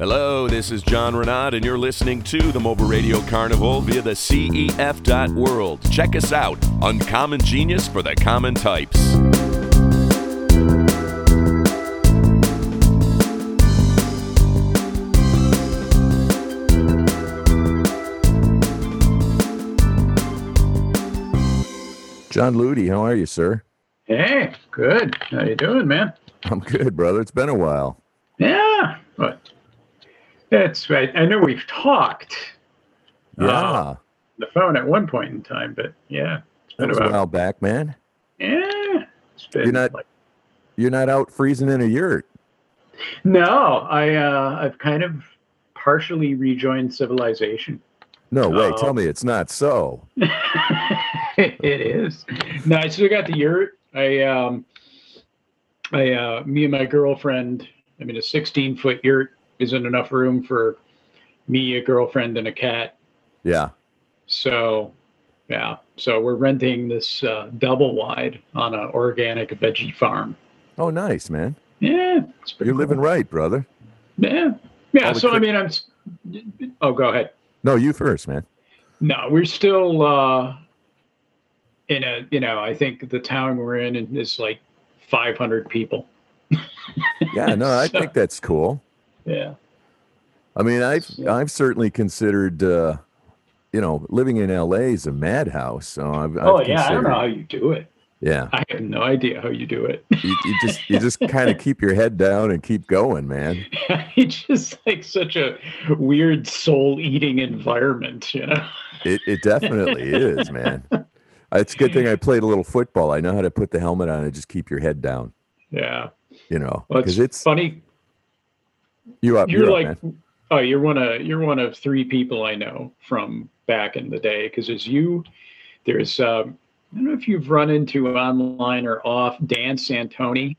Hello, this is John Reneaud, and you're listening to the Mobile Radio Carnival via the CEF.world. Check us out, Uncommon Genius for the Common Types. John Ludi, how are you, sir? Hey, good. How you doing, man? I'm good, brother. It's been a while. Yeah, but that's right. I know we've talked. Yeah, uh, the phone at one point in time, but yeah, it's that been was a while back, man. yeah. It's been You're not- like You're not out freezing in a yurt. no. I uh, I've kind of partially rejoined civilization. No way. Tell me it's not so. it is. No, I still got the yurt. I um, I uh, me and my girlfriend. I mean, a 16 foot yurt isn't enough room for me, a girlfriend, and a cat. Yeah. So, yeah. So we're renting this uh, double wide on an organic veggie farm. Oh, nice, man. Yeah, You're living right, brother. Yeah, yeah. So I mean, I'm. Oh, go ahead. No, you first, man. No, we're still uh, in a. You know, I think the town we're in is like 500 people. Yeah, no, I So- think that's cool. Yeah. I mean, I've So- I've certainly considered, uh, you know, living in LA is a madhouse. So I've, I've oh yeah, I don't know how you do it. Yeah, I have no idea how you do it. you, you just you just kind of keep your head down and keep going, man. it's just like such a weird soul-eating environment, you know. It it definitely is, man. It's a good thing I played a little football. I know how to put the helmet on and just keep your head down. Yeah. You know, Well, because it's, it's funny. You up. You're You're, like, up, oh, you're one of you're one of three people I know from back in the day. Because as you, there's um, I don't know if you've run into online or off Dan Santoni.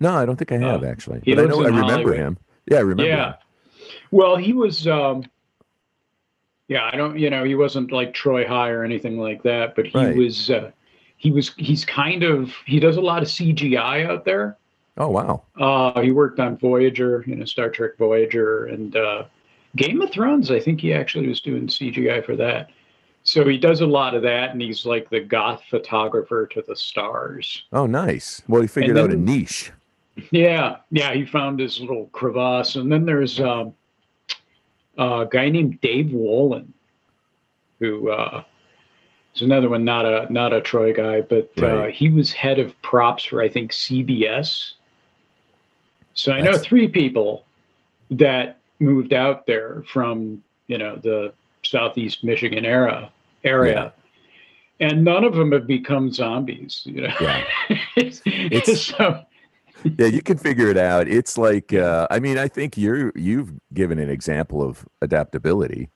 No, I don't think I have uh, actually. But I know I remember Hollywood. him. Yeah, I remember. yeah. him. Well, he was. um Yeah, I don't. You know, he wasn't like Troy High or anything like that, but he Right. was. uh He was. He's kind of. He does a lot of CGI out there. Oh wow. Uh, he worked on Voyager, you know, Star Trek Voyager, and uh, Game of Thrones. I think he actually was doing CGI for that. So he does a lot of that, and he's like the goth photographer to the stars. Oh nice. Well, he figured out a niche. Yeah, yeah, he found his little crevasse, and then there's um, a guy named Dave Wolin, who uh, is another one, not a not a Troy guy, but uh, he was head of props for I think CBS. So I know That's- three people that moved out there from you know the southeast Michigan era area. And none of them have become zombies, you know. Yeah. it's, It's- so yeah, you can figure it out. It's like uh, I mean, I think you're you've given an example of adaptability.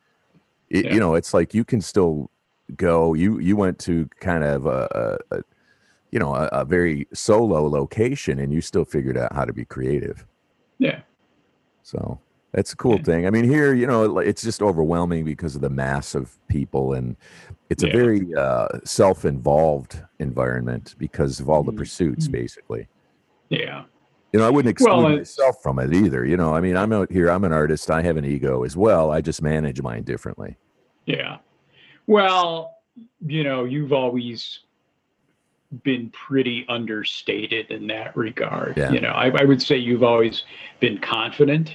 It, Yeah. You know, it's like you can still go. You you went to kind of a, a you know a, a very solo location, and you still figured out how to be creative. yeah. So that's a cool Yeah. thing. I mean, here, you know, it's just overwhelming because of the mass of people, and it's a very uh, self-involved environment because of all the Mhm. pursuits, basically. Yeah. You know, I wouldn't exclude Well, myself from it either. You know, I mean, I'm out here. I'm an artist. I have an ego as well. I just manage mine differently. Yeah. Well, you know, you've always been pretty understated in that regard. Yeah. You know, I, I would say you've always been confident.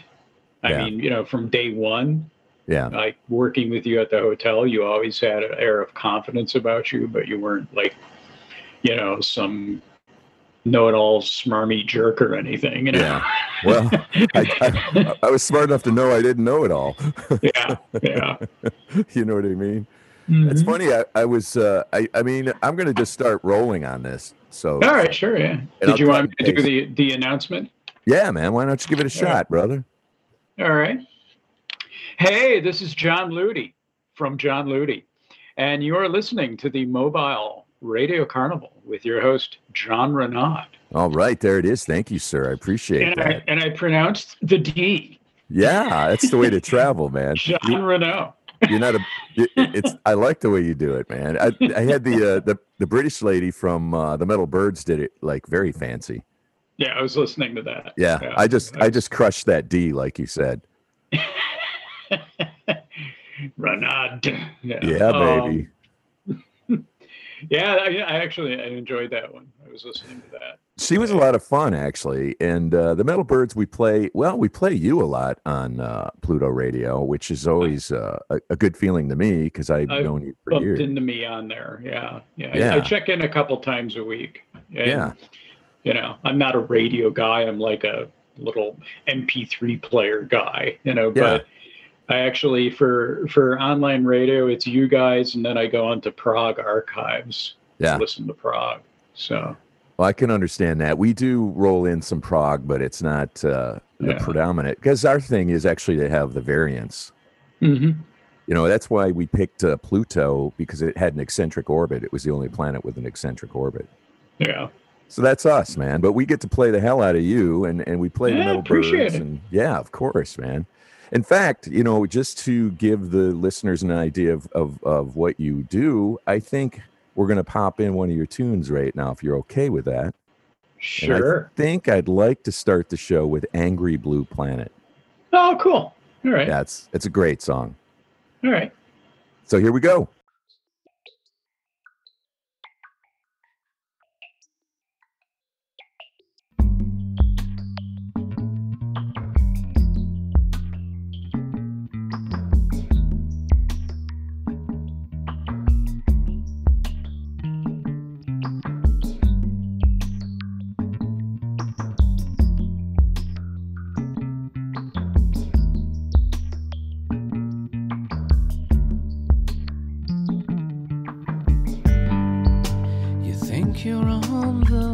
I Yeah. mean, you know, from day one, Yeah, like working with you at the hotel, you always had an air of confidence about you, but you weren't like, you know, some know-it-all smarmy jerk or anything. You know? Yeah. Well, I, I, I was smart enough to know I didn't know it all. yeah. Yeah. you know what I mean? It's Mhm. funny. I, I was. Uh, I. I mean, I'm going to just start rolling on this. So. All right, sure, yeah. I'll Did you want me to do the, the announcement? Yeah, man. Why don't you give it a All right. shot, brother? All right. Hey, this is John Ludi from John Ludi, and you're listening to the Mobile Radio Carnival with your host, John Reneaud. All right, there it is. Thank you, sir. I appreciate And I, that. and I pronounced the D, Yeah, that's the way to travel, man. John Reneaud. You're not a. It's. I like the way you do it, man. I, I had the uh, the the British lady from uh, the Metal Birds did it like very fancy. Yeah, I was listening to that. Yeah, I just I just crushed that D, like you said. Renard. Yeah, baby. Um, yeah, I, I actually I enjoyed that one. Was listening to that. She was a lot of fun, actually. And uh, the Metal Birds, we play, well, we play you a lot on uh, Pluto Radio, which is always uh, a, a good feeling to me because I've, I've known you for years. Bumped years. into me on there. Yeah. Yeah. I- I, check in a couple times a week. And, Yeah. You know, I'm not a radio guy. I'm like a little MP3 player guy, you know, Yeah. but I actually for for online radio, it's you guys, and then I go onto Prog Archives Yeah. to listen to prog. So Well, I can understand that. We do roll in some prog, but it's not uh, the Yeah. predominant because our thing is actually to have the variance. mhm. You know, that's why we picked uh, Pluto because it had an eccentric orbit. It was the only planet with an eccentric orbit. yeah. So that's us, man. But we get to play the hell out of you, and and we play the Yeah, metal appreciate birds, it. and yeah, of course, man. In fact, you know, just to give the listeners an idea of of, of what you do, I think we're going to pop in one of your tunes right now, if you're okay with that. And I Sure. think I'd like to start the show with "Angry Blue Planet." Oh, cool. All right. That's it's a great song. All right. So here we go. You're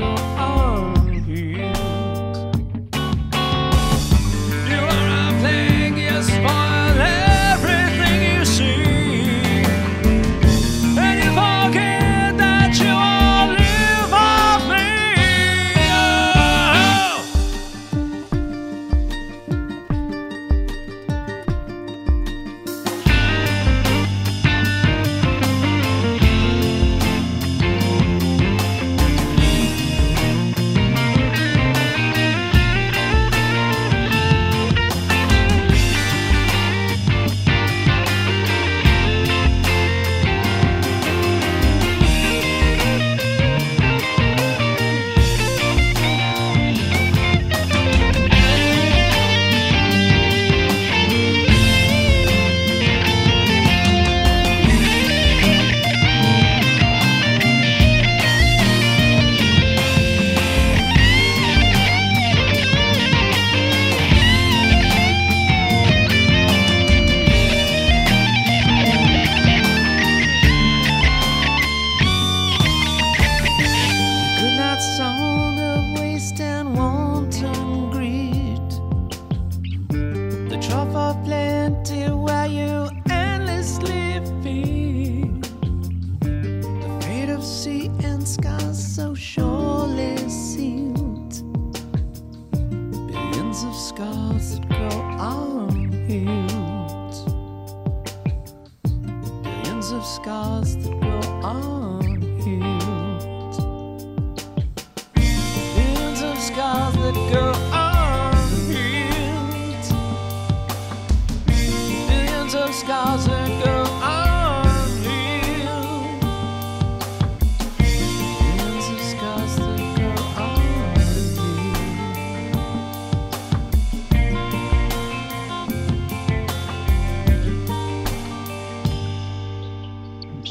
unhealed.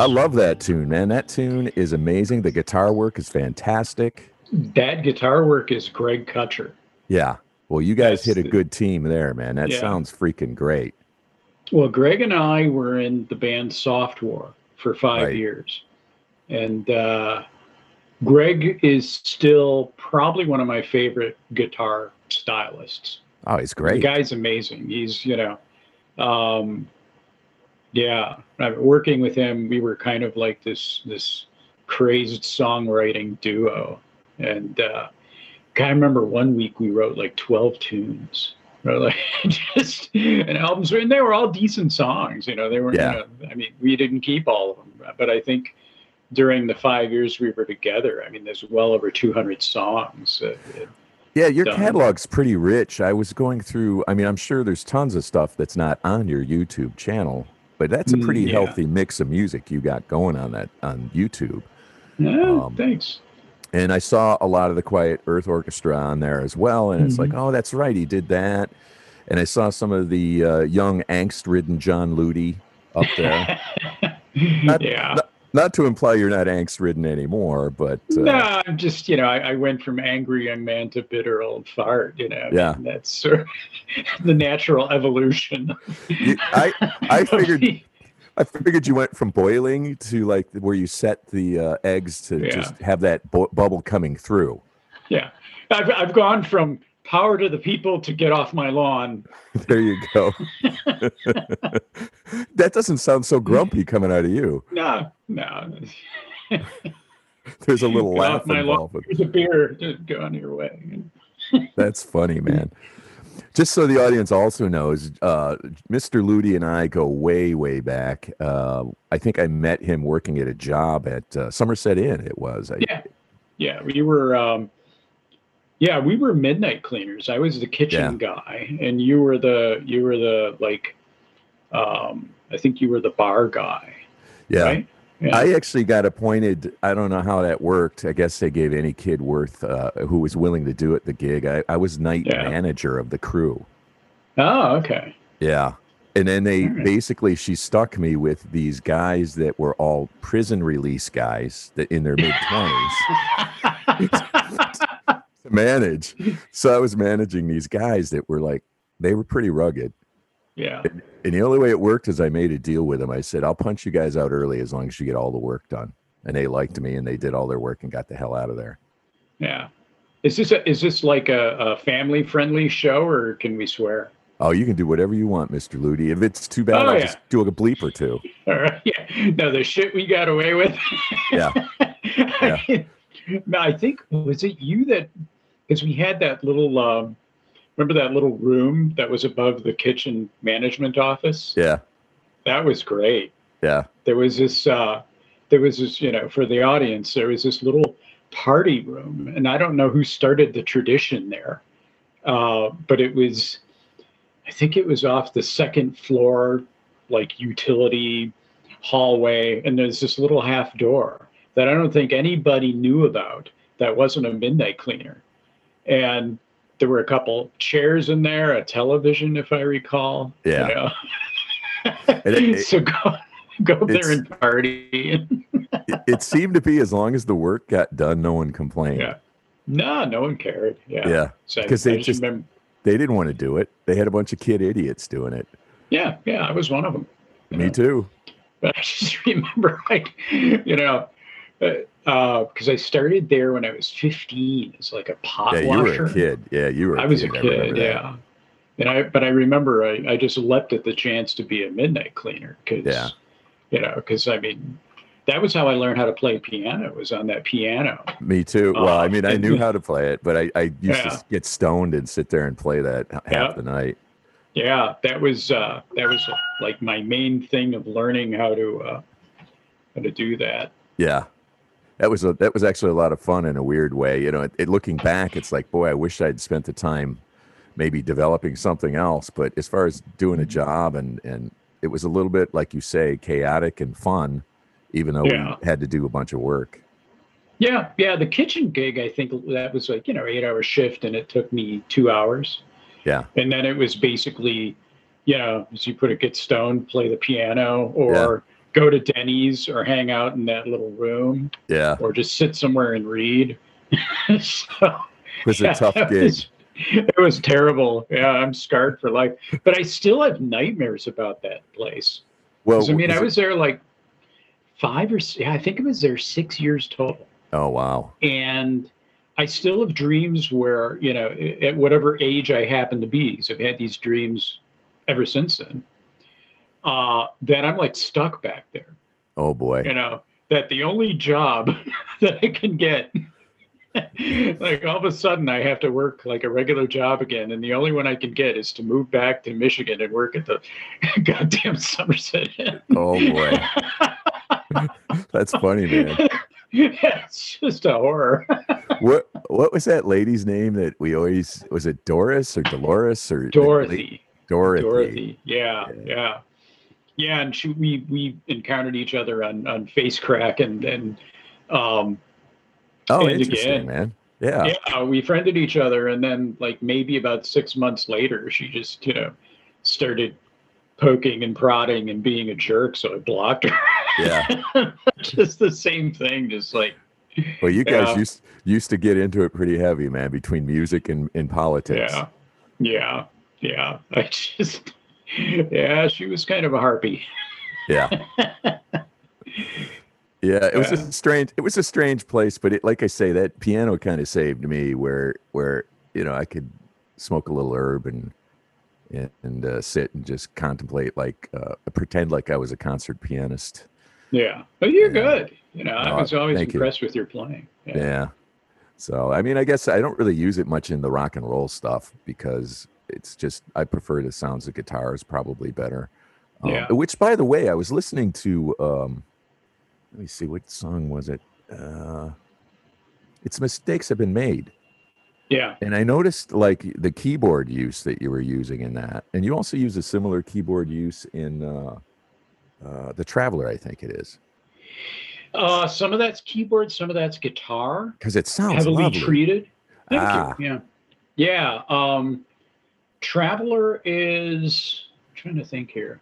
Love that tune, man. That tune is amazing. The guitar work is fantastic. That guitar work is Greg Kutcher. Yeah. Well, you guys That's hit a good team there, man. That Yeah. sounds freaking great. Well, Greg and I were in the band Soft War for five Right. years. And uh, Greg is still probably one of my favorite guitar stylists. Oh, he's great. The guy's amazing. He's, you know, um, yeah, mean, working with him, we were kind of like this, this crazed songwriting duo. And uh, I remember one week we wrote like 12 tunes. Or like just and albums, and they were all decent songs. You know, they were. Yeah. You know, I mean, we didn't keep all of them, but I think during the five years we were together, I mean, there's well over 200 songs. Uh, Yeah, your done. catalog's pretty rich. I was going through, I mean, I'm sure there's tons of stuff that's not on your YouTube channel, but that's a Mm, pretty yeah. healthy mix of music you got going on that on YouTube. yeah, Um, thanks. And I saw a lot of the Quiet Earth Orchestra on there as well. And it's like, Mm-hmm. oh, that's right, he did that. And I saw some of the uh, young angst-ridden John Ludi up there. Not- yeah. not, not to imply you're not angst-ridden anymore, but uh, no, I'm just, you know, I, I went from angry young man to bitter old fart, you know. Yeah. that's sort of the natural evolution. you- I I figured I figured you went from boiling to like where you set the uh, eggs to Yeah. just have that bu- bubble coming through. yeah. I've, I've gone from power to the people to get off my lawn. There you go. that doesn't sound so grumpy coming out of you. No, no. There's a little Get off laugh my lawn. involved. with- Here's a beer. Just go on your way. That's funny, man. Just so the audience also knows, uh, Mr. Ludi and I go way, way back. Uh, I think I met him working at a job at uh, Somerset Inn. It was. Yeah. Yeah, we were um yeah, we were midnight cleaners. I was the kitchen guy and you were the you were the like um I think you were the bar guy, yeah. right? Yeah. I actually got appointed. I don't know how that worked. I guess they gave any kid worth uh, who was willing to do it the gig. I, I was night Yeah. manager of the crew. oh, okay. Yeah. And then they right. basically she stuck me with these guys that were all prison release guys that in their mid twenties to manage. So I was managing these guys that were like they were pretty rugged. yeah. And the only way it worked is I made a deal with them. I said, I'll punch you guys out early as long as you get all the work done. And they liked me and they did all their work and got the hell out of there. Yeah. Is this a, is this like a, a family friendly show or can we swear? Oh, you can do whatever you want, Mr. Ludi. If it's too bad, Oh, I'll yeah. just do a bleep or two. All right. Yeah. No, the shit we got away with. Yeah. no, I think was it you that because we had that little um, remember that little room that was above the kitchen management office. Yeah. That was great. Yeah. There was this uh, there was this you know for the audience there was this little party room and I don't know who started the tradition there, uh, but it was I think it was off the second floor like utility hallway and there's this little half door that I don't think anybody knew about that wasn't a midnight cleaner. And there were a couple chairs in there, a television, if I recall. you Yeah. know. It- so go go there and party. It, it seemed to be as long as the work got done, no one complained. Yeah. no, no one cared. Yeah. Yeah. So 'Cause they I just- remember, They didn't want to do it. They had a bunch of kid idiots doing it. yeah, yeah, I was one of them. Me know. too. but I just remember, like, you know, uh, because I started there when I was 15 as like a pot Yeah, you washer. were a kid. Yeah, you were. I was a kid, yeah. And I, but I remember I, I just leapt at the chance to be a midnight cleaner because, Yeah. you know, because I mean, that was how I learned how to play piano. Was on that piano. Me too. Well, I Uh, mean, I knew how to play it, but I, I used Yeah. to get stoned and sit there and play that half Yeah. the night. Yeah, that was uh, that was like my main thing of learning how to uh, how to do that. Yeah. That was a, that was actually a lot of fun in a weird way. You know, it, it, looking back, it's like, boy, I wish I'd spent the time maybe developing something else. But as far as doing a Mm-hmm. job and and it was a little bit like you say, chaotic and fun, even though Yeah. we had to do a bunch of work. Yeah, yeah. The kitchen gig, I think that was like you know eight hour shift, and it took me two hours. Yeah. And then it was basically, you know, as you put it, get stoned, play the piano, or go to Denny's or hang out in that little room Yeah, or just sit somewhere and read. so, it was a tough it gig. was- it was terrible. Yeah, I'm scarred for life. But I still have nightmares about that place. Well, I mean, was I it- was there like five or yeah, I think it was there six years total. oh wow, and I still have dreams where you know at whatever age I happen to be. So I've had these dreams ever since then. Uh, that I'm like stuck back there. oh boy, You know that the only job that I can get. like all of a sudden I have to work like a regular job again, and the only one I can get is to move back to Michigan and work at the goddamn Somerset Inn. oh boy, that's funny, man. it's just a horror. What what was that lady's name that we always was it Doris or Dolores or Dorothy. Dorothy. Dorothy. Yeah, yeah, yeah. Yeah, and she, we we encountered each other on on Face Crack, and and um, Oh, And interesting, again. man. Yeah. yeah, we friended each other, and then like maybe about six months later, she just you know started poking and prodding and being a jerk, so I blocked her. Yeah. just the same thing, just like Well, you guys Yeah. used used to get into it pretty heavy, man, between music and, and politics. yeah, yeah, yeah. I just yeah, she was kind of a harpy. Yeah. Yeah, it was a strange it was a strange place, but it like I say, that piano kind of saved me where where, you know, I could smoke a little herb and and, and uh, sit and just contemplate like uh, pretend like I was a concert pianist. Yeah, but you're Yeah. good. You know, I was always thank you. impressed with your playing. Yeah. So, I mean, I guess I don't really use it much in the rock and roll stuff because it's just, I prefer the sounds of guitars probably better. Um, Yeah. Which, by the way, I was listening to, um, let me see, what song was it? Uh, it's Mistakes Have Been Made. Yeah. And I noticed like the keyboard use that you were using in that. And you also use a similar keyboard use in uh, uh, The Traveler, I think it is. Uh, some of that's keyboard, some of that's guitar, Because it sounds heavily lovely. treated. Thank Ah. you. Yeah. Yeah. Um, Traveler is I'm trying to think here.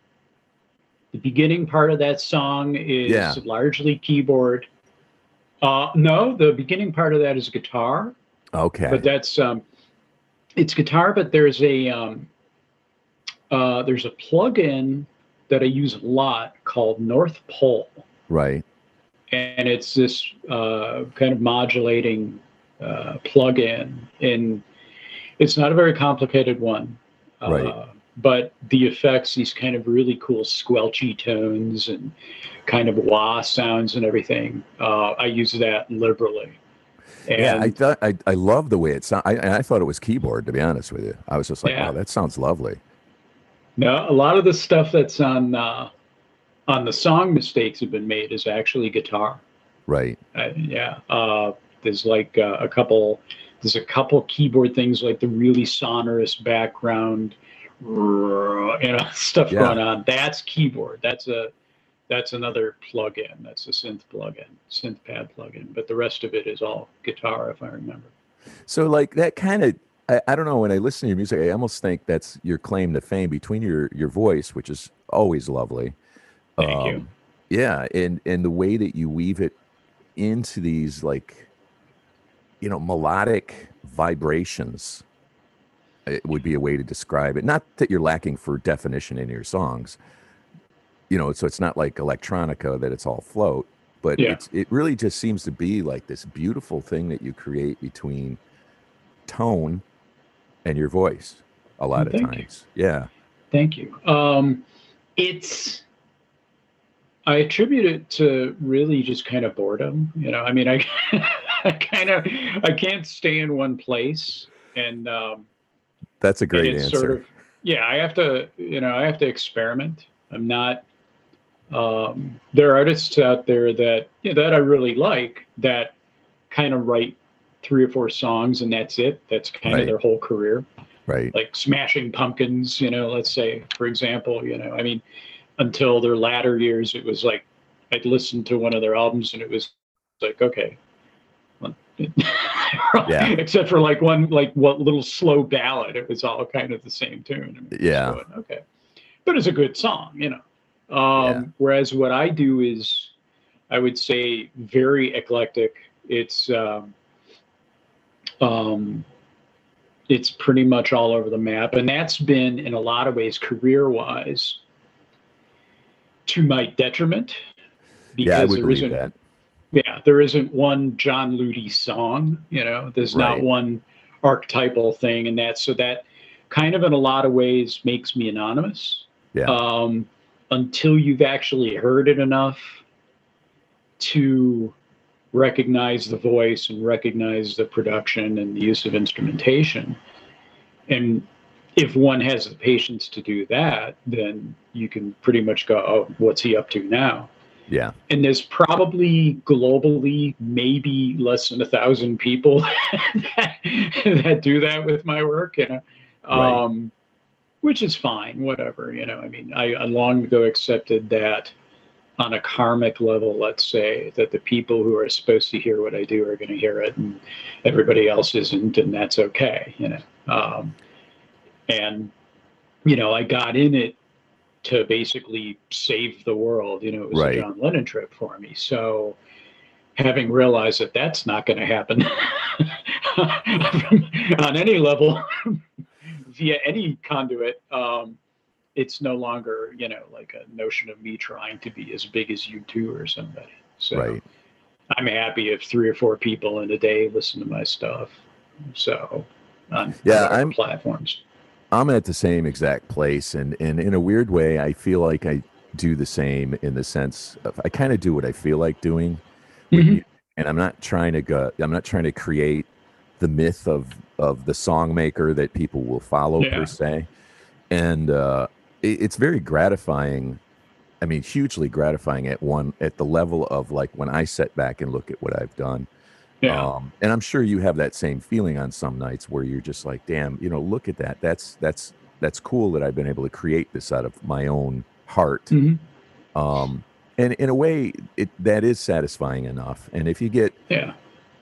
The beginning part of that song is Yeah. largely keyboard. Uh, no, the beginning part of that is guitar, Okay. but that's um, it's guitar, but there's a um, uh, there's a plug-in that I use a lot called North Pole. right. and it's this uh, kind of modulating uh, plug-in, and it's not a very complicated one, uh, Right. but the effects, these kind of really cool squelchy tones and kind of wah sounds and everything, uh, I use that liberally. And yeah, I thought I, I love the way it sounds. I, and I thought it was keyboard, to be honest with you. I was just like, Yeah. wow, that sounds lovely. no, a lot of the stuff that's on uh, on the song mistakes have been made is actually guitar. Right. Uh, yeah. Uh, there's like uh, a couple. There's a couple keyboard things like the really sonorous background, you know, stuff Yeah. going on. That's keyboard. That's a that's another plug-in. That's a synth plug-in, synth pad plug-in. But the rest of it is all guitar, if I remember. So, like, that kind of, I, I don't know, when I listen to your music, I almost think that's your claim to fame between your, your voice, which is always lovely. Thank you. Um, Yeah. And, and the way that you weave it into these, like, you know, melodic vibrations. It would be a way to describe it. Not that you're lacking for definition in your songs, you know, so it's not like electronica that it's all float, but Yeah. it's it really just seems to be like this beautiful thing that you create between tone and your voice a lot of Thank you. times. Yeah. Thank you. Um, it's I attribute it to really just kind of boredom. You know, I mean, I I kind of I can't stay in one place, and um, That's a great answer. sort of yeah. I have to you know I have to experiment. I'm not. Um, there are artists out there that you know, that I really like that kind of write three or four songs and that's it. That's kind Right. of their whole career right. like Smashing Pumpkins, you know, let's say, for example, you know, I mean, until their latter years, it was like I'd listen to one of their albums and it was like, okay. Yeah. Except for like one, like what little slow ballad, it was all kind of the same tune. Yeah. so, okay. But it's a good song, you know. Um, Yeah. Whereas what I do is, I would say, very eclectic. It's um, um, it's pretty much all over the map, and that's been in a lot of ways career-wise to my detriment. yeah, I would there isn't that. yeah, there isn't one John Ludi song. You know, there's not one archetypal thing, and that so that kind of in a lot of ways makes me anonymous. Yeah. Um, until you've actually heard it enough to recognize the voice and recognize the production and the use of instrumentation, and if one has the patience to do that, then you can pretty much go, "Oh, what's he up to now?" Yeah. and there's probably globally maybe less than a thousand people that, that do that with my work you know Right. um, which is fine whatever you know i mean I, I long ago accepted that on a karmic level let's say that the people who are supposed to hear what i do are going to hear it and everybody else isn't and that's okay you know um, and you know i got in it to basically save the world. You know, it was Right. a John Lennon trip for me. So having realized that that's not going to happen on any level via any conduit, um, it's no longer, you know, like a notion of me trying to be as big as U2 or somebody. So Right. I'm happy if three or four people in a day listen to my stuff. So on Yeah, I'm- platforms. I'm at the same exact place, and and in a weird way, I feel like I do the same in the sense of I kind of do what I feel like doing, Mhm. mu- and I'm not trying to go. I'm not trying to create the myth of of the song maker that people will follow Yeah. per se, and uh, it, it's very gratifying. I mean, hugely gratifying at one at the level of like when I sit back and look at what I've done. Yeah. Um, and I'm sure you have that same feeling on some nights where you're just like, damn, you know, look at that. That's that's that's cool that I've been able to create this out of my own heart. Mhm. Um, and in a way, it that is satisfying enough. And if you get Yeah.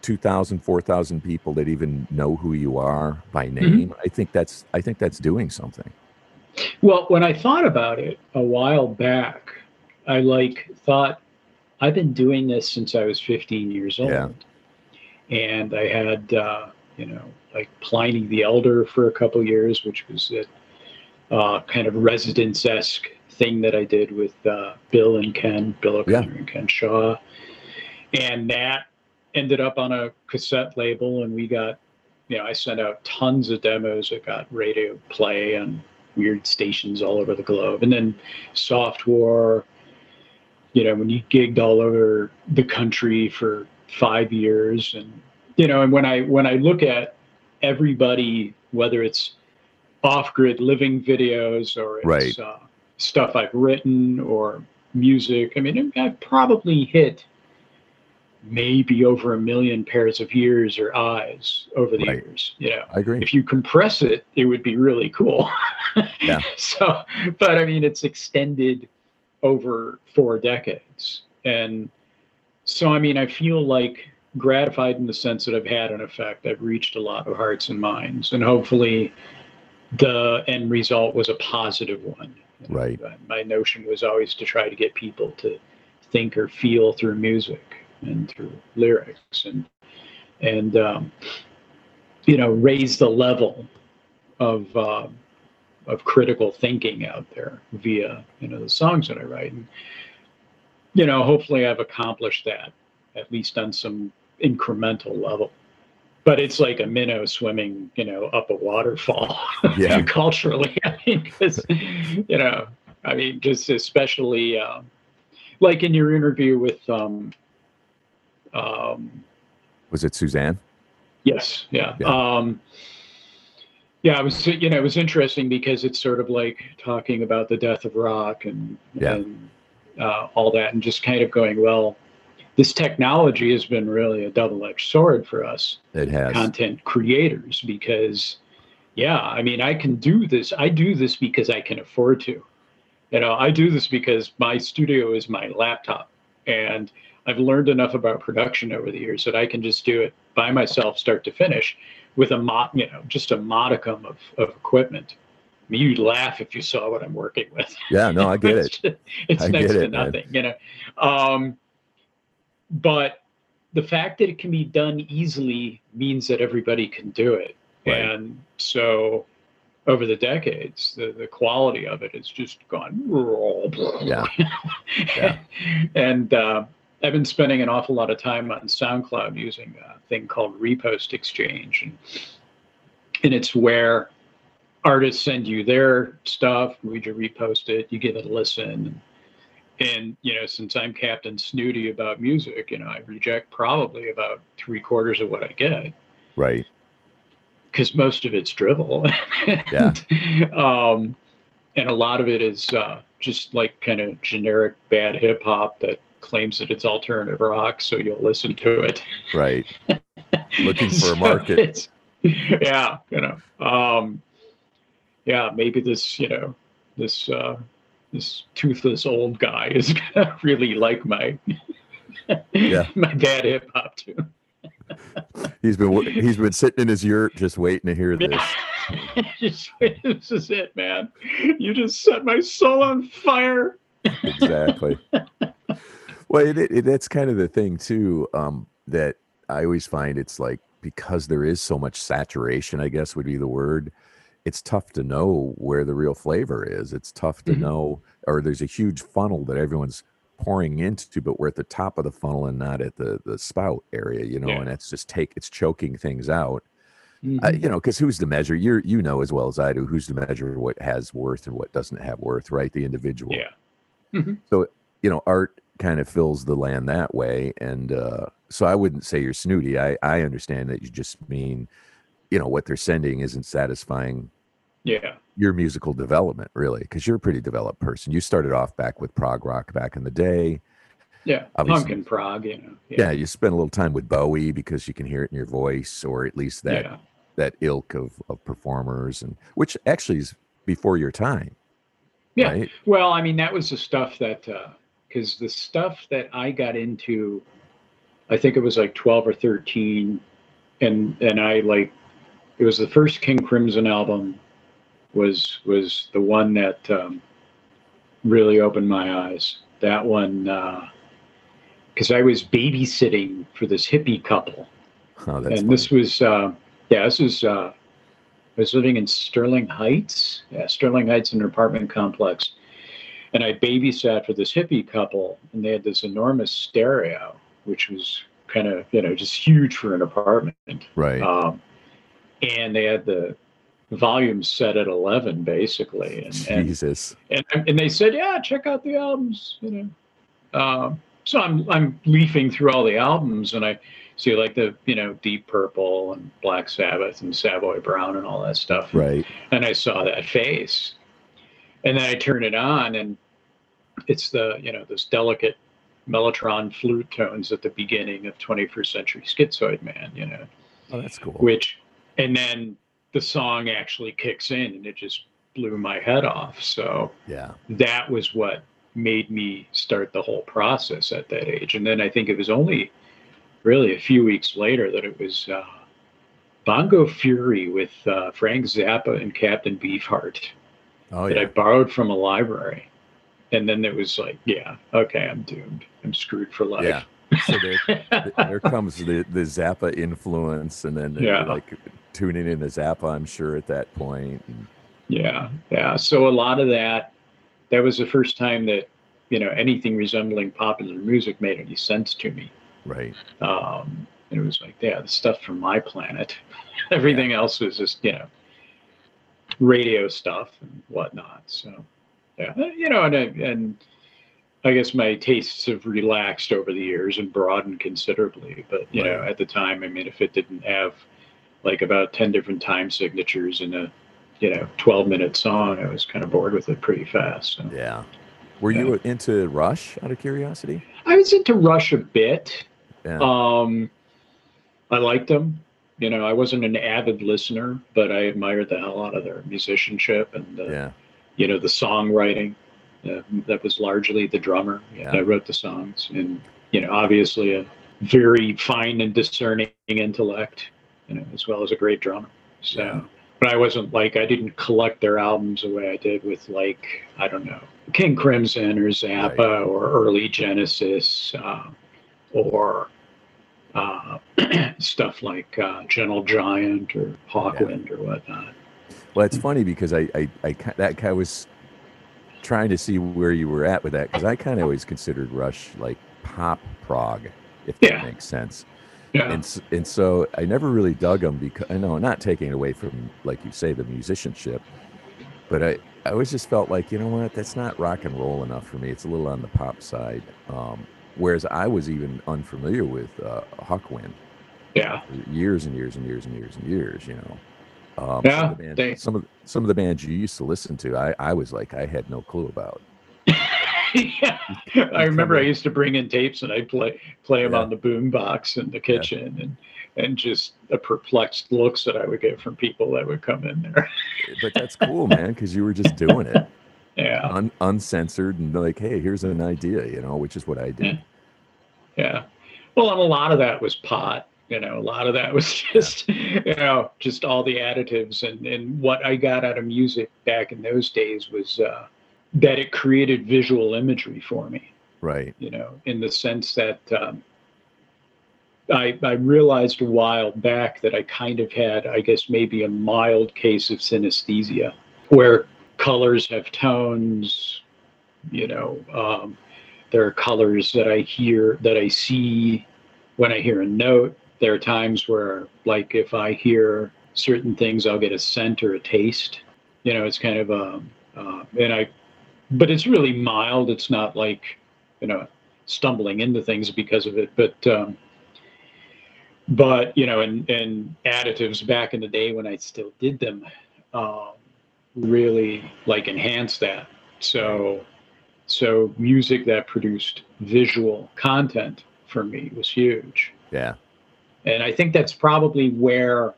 2,000, 4,000 people that even know who you are by Mm-hmm. name, I think that's I think that's doing something. Well, when I thought about it a while back, I like thought I've been doing this since I was 15 years old. Yeah. And I had, uh, you know, like Pliny the Elder for a couple years, which was a uh, kind of Residents esque thing that I did with uh, Bill and Ken, Bill O'Connor and Ken Shaw. And that ended up on a cassette label, and we got, you know, I sent out tons of demos that got radio play and weird stations all over the globe. And then Soft War, you know, when you gigged all over the country for five years and you know, and when I when I look at everybody, whether it's off-grid living videos or it's Right. uh, stuff I've written or music, I mean, I've probably hit maybe over a million pairs of ears or eyes over the Right. years. You know, I agree. if you compress it, it would be really cool. Yeah. So, but I mean, it's extended over four decades. And so, I mean, I feel like gratified in the sense that I've had an effect. I've reached a lot of hearts and minds, and hopefully the end result was a positive one. Right. Uh, My notion was always to try to get people to think or feel through music and through lyrics and and um, you know raise the level of uh, of critical thinking out there via you know the songs that I write and you know hopefully I've accomplished that at least on some incremental level but it's like a minnow swimming you know up a waterfall Yeah. culturally I mean because you know I mean just especially um, like in your interview with um um Was it Suzanne? Yes, yeah. Yeah. Um, yeah, it was you know it was interesting because it's sort of like talking about the death of rock and Yeah. and uh, all that, and just kind of going, well, this technology has been really a double-edged sword for us It has. content creators because, yeah, I mean, I can do this. I do this because I can afford to. You know, I do this because my studio is my laptop, and I've learned enough about production over the years that I can just do it by myself, start to finish, with a mod, you know, just a modicum of, of equipment. Mean, you'd laugh if you saw what I'm working with. Yeah, no, I get it's it. it's I next to it, man. nothing, you know. Um, but the fact that it can be done easily means that everybody can do it, Right. and so over the decades, the, the quality of it has just gone. Yeah. Yeah. and uh, I've been spending an awful lot of time on SoundCloud using a thing called Repost Exchange, and and it's where artists send you their stuff, we just repost it, you give it a listen. And, you know, since I'm Captain Snooty about music, you know, I reject probably about three quarters of what I get Right. because most of it's drivel. Yeah. and, um, and a lot of it is uh, just like kind of generic bad hip hop that claims that it's alternative rock, so you'll listen to it. Right. Looking for a market. yeah, you know. Um, yeah, maybe this, you know, this uh, this toothless old guy is gonna really like my Yeah. my bad hip hop too. He's been he's been sitting in his yurt just waiting to hear this. Just- this is it, man. You just set my soul on fire. exactly. well, it, it, that's kind of the thing too. Um, that I always find it's like because there is so much saturation, I guess would be the word. It's tough to know where the real flavor is. It's tough to Mhm. know, or there's a huge funnel that everyone's pouring into, but we're at the top of the funnel and not at the the spout area, you know. Yeah. And it's just take it's choking things out. Mm-hmm. you know, because who's to measure? You you know as well as I do. Who's to measure what has worth and what doesn't have worth, right? The individual yeah. So you know art kind of fills the land that way and uh so i wouldn't say you're snooty i i understand that you just mean you know what they're sending isn't satisfying Yeah. your musical development really because you're a pretty developed person you started off back with prog rock back in the day Yeah. Obviously. Punk and prog, you know. yeah, you spent a little time with bowie because you can hear it in your voice or at least that yeah. that ilk of of performers and which actually is before your time Yeah. right Well, I mean, that was the stuff that, uh, because the stuff that I got into, I think it was like 12 or 13. And, and I like, it was the first King Crimson album was, was the one that um, really opened my eyes. That one, because I was babysitting for this hippie couple. oh that's and this was, uh, yeah, this was, uh, I was living in Sterling Heights. Yeah, Sterling Heights, in an apartment complex. And I babysat for this hippie couple, and they had this enormous stereo, which was kind of, you know, just huge for an apartment. right Um, and they had the volume set at 11, basically. And, and jesus. And and they said, yeah, check out the albums, you know. Um, so I'm I'm leafing through all the albums, and I see like the you know Deep Purple and Black Sabbath and Savoy Brown and all that stuff, right. And I saw that face, and then I turn it on, and it's the you know those delicate mellotron flute tones at the beginning of 21st Century Schizoid Man, you know, oh that's cool. Which, and then the song actually kicks in, and it just blew my head off. So yeah that was what made me start the whole process at that age. And then I think it was only really a few weeks later that it was uh, Bongo Fury with uh, Frank Zappa and Captain Beefheart oh that I borrowed from a library. And then it was like, yeah, okay, I'm doomed. I'm screwed for life. yeah so there, there comes the the Zappa influence, and then Yeah. like tuning in to Zappa. I'm sure at that point. Yeah, yeah. So a lot of that, that was the first time that, you know, anything resembling popular music made any sense to me. right. Um, and it was like, yeah, the stuff from my planet. Everything else was just, you know, radio stuff and whatnot. So, yeah, you know, and I, and I guess my tastes have relaxed over the years and broadened considerably. But you know, at the time, I mean, if it didn't have like about ten different time signatures in a you know 12 minute song, I was kind of bored with it pretty fast. So. Yeah. Were you into Rush? Out of curiosity. I was into Rush a bit. Yeah. Um, I liked them. You know, I wasn't an avid listener, but I admired the hell out of their musicianship and uh, yeah. you know the songwriting. Uh, that was largely the drummer Yeah. that wrote the songs, and you know, obviously a very fine and discerning intellect, you know, as well as a great drummer. So, Yeah. but I wasn't like I didn't collect their albums the way I did with like I don't know King Crimson or Zappa Right. or early Genesis uh, or uh, stuff like uh, Gentle Giant or Hawkwind or whatnot. Well, it's funny because I, I, I that I was trying to see where you were at with that because I kind of always considered Rush like pop prog, if Yeah. that makes sense. Yeah, And and so I never really dug them because I know not taking it away from like you say the musicianship, but I I always just felt like you know what that's not rock and roll enough for me. It's a little on the pop side. Um, whereas I was even unfamiliar with uh, Hawkwind yeah, years and years and years and years and years. You know. Um, Yeah, some of, the bands, they- some of some of the bands you used to listen to, I, I was like, I had no clue about. yeah. I remember I used to bring in tapes and I'd play play them Yeah. on the boom box in the kitchen and and just the perplexed looks that I would get from people that would come in there. But that's cool, man, because you were just doing it, Yeah, un, uncensored, and like, hey, here's an idea, you know, which is what I did. yeah. Well, and a lot of that was pot. You know, a lot of that was just you know just all the additives and and what I got out of music back in those days was uh, that it created visual imagery for me. Right. you know, in the sense that um, I, I realized a while back that I kind of had, I guess, maybe a mild case of synesthesia where colors have tones, you know, um, there are colors that I hear, that I see when I hear a note. There are times where, like, if I hear certain things, I'll get a scent or a taste. You know, it's kind of a, uh, and I, but it's really mild. It's not like, you know stumbling into things because of it but um but you know and and additives back in the day when i still did them um really like enhance that so so music that produced visual content for me was huge Yeah. and I think that's probably where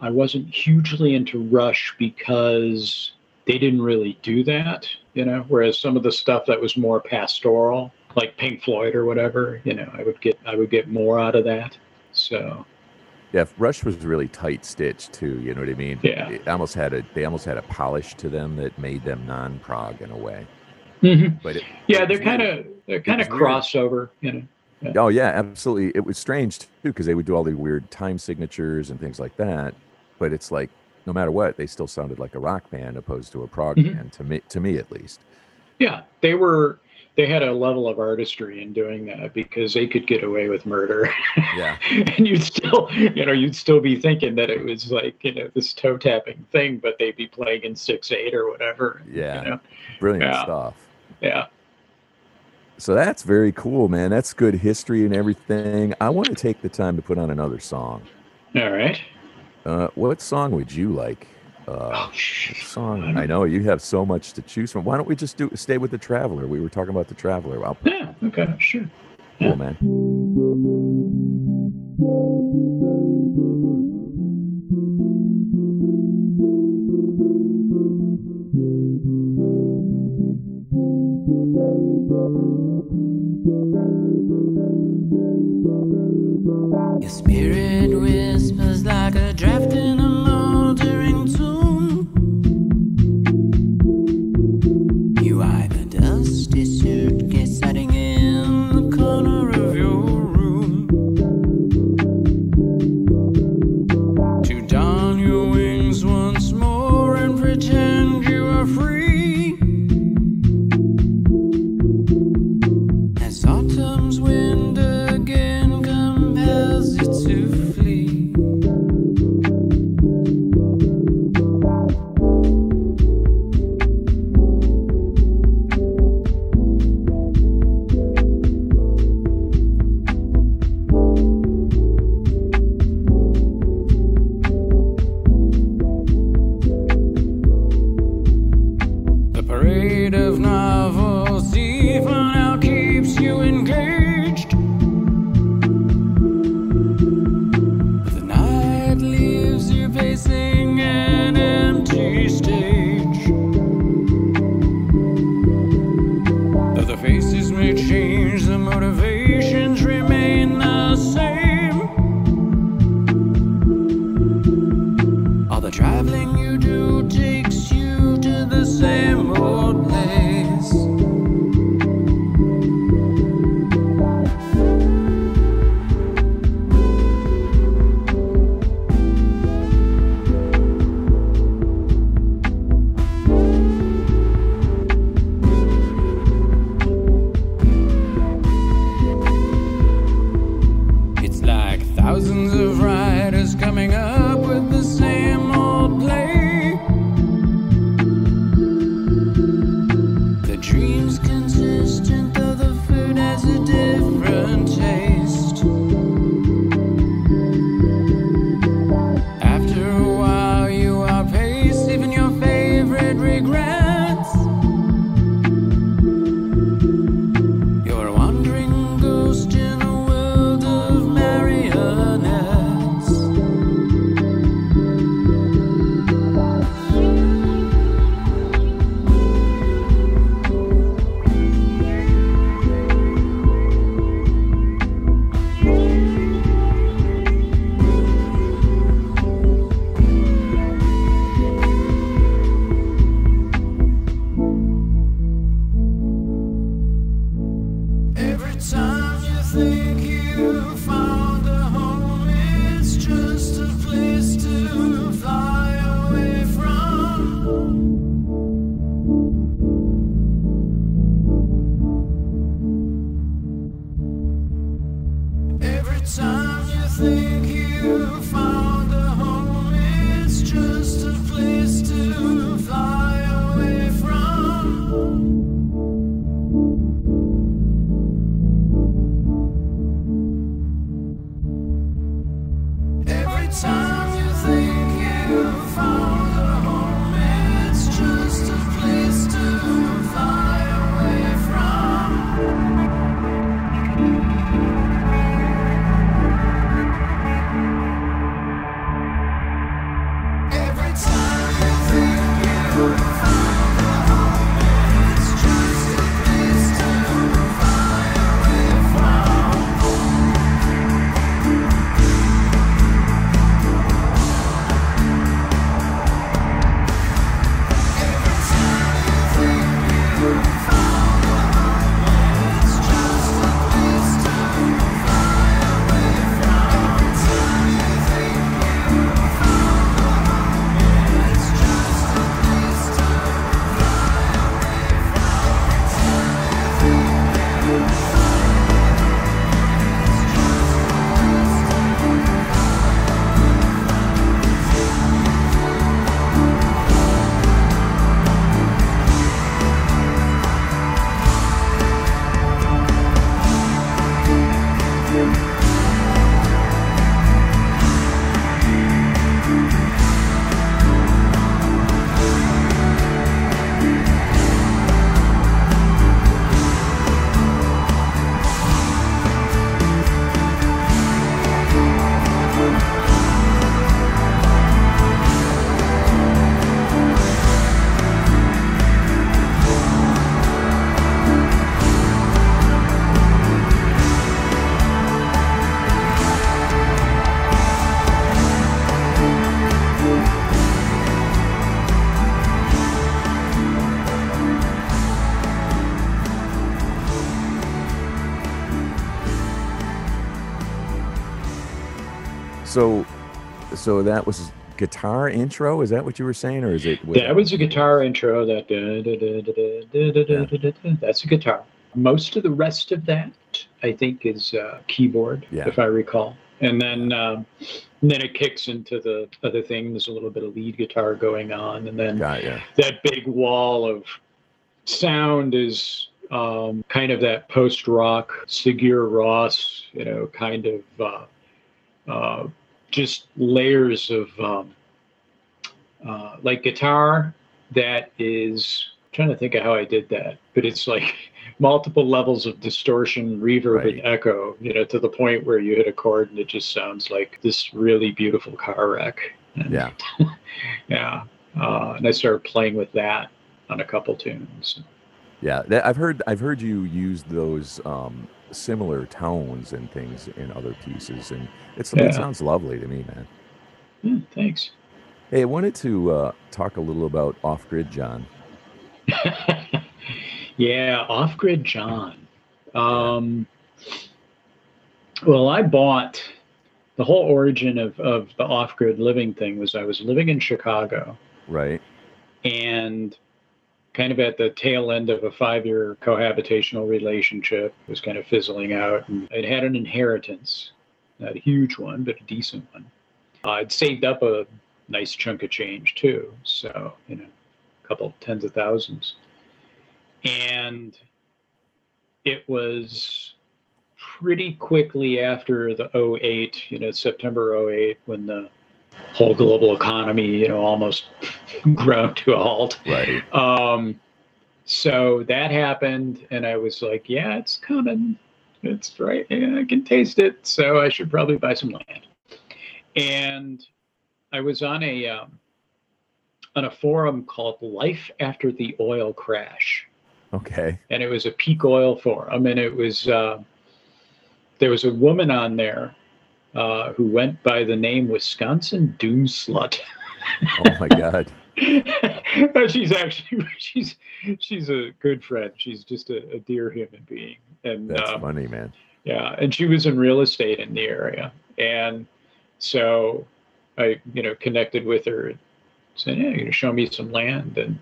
I wasn't hugely into Rush because they didn't really do that, you know. Whereas some of the stuff that was more pastoral, like Pink Floyd or whatever, you know, I would get I would get more out of that. So Yeah, Rush was really tight stitched too. You know what I mean? Yeah. It almost had a they almost had a polish to them that made them non prog in a way. Mm-hmm. But it, yeah, they're kind of they're kind of crossover, you know. Oh yeah, absolutely. It was strange too because they would do all the weird time signatures and things like that. But it's like no matter what, they still sounded like a rock band opposed to a prog Mhm. band to me. To me, at least. Yeah, they were they had a level of artistry in doing that because they could get away with murder. Yeah. and you'd still, you know, you'd still be thinking that it was like, you know, this toe tapping thing, but they'd be playing in six eight or whatever. Yeah. You know? Brilliant Yeah. stuff. Yeah. So that's very cool, man. That's good history and everything. I want to take the time to put on another song. All right. Uh, what song would you like? Uh, Oh, song. I know you have so much to choose from. Why don't we just do stay with the Traveler? We were talking about the Traveler. I'll yeah. Okay. Sure. cool, man. So, so that was guitar intro. Is that what you were saying, or is it? Was that was a guitar intro. That that's a guitar. Most of the rest of that, I think, is uh, keyboard, yeah. if I recall. And then, um, and then it kicks into the other thing. There's a little bit of lead guitar going on, and then that big wall of sound is um, kind of that post rock, Sigur Rós, you know, kind of uh, uh, just layers of um, uh, like guitar that is I'm trying to think of how I did that, but it's like multiple levels of distortion, reverb, Right. and echo, you know, to the point where you hit a chord and it just sounds like this really beautiful car wreck. And, Yeah. yeah. Uh, and I started playing with that on a couple tunes. Yeah, I've heard I've heard you use those um, similar tones and things in other pieces, and it's Yeah. it sounds lovely to me, man. Hmm, thanks. Hey, I wanted to uh, talk a little about Off Grid John. yeah, off grid John. Um, well, I bought the whole origin of, of the off grid living thing was I was living in Chicago Right. and kind of at the tail end of a five year cohabitational relationship It was kind of fizzling out and I'd had an inheritance not a huge one, but a decent one. Uh, I'd saved up a nice chunk of change too, so you know, a couple tens of thousands, and it was pretty quickly after the 08, you know, September 08, when the whole global economy, you know, almost ground to a halt. Right. Um, so that happened, and I was like, yeah, it's coming. It's right. Yeah, I can taste it. So I should probably buy some land. And I was on a um, on a forum called Life After the Oil Crash Okay. and it was a peak oil forum and it was uh, there was a woman on there uh, who went by the name wisconsin doom slut Oh my God. she's actually she's she's a good friend. She's just a, a dear human being. And That's uh, funny, man. yeah and she was in real estate in the area. And so i you know connected with her and said yeah you know show me some land. And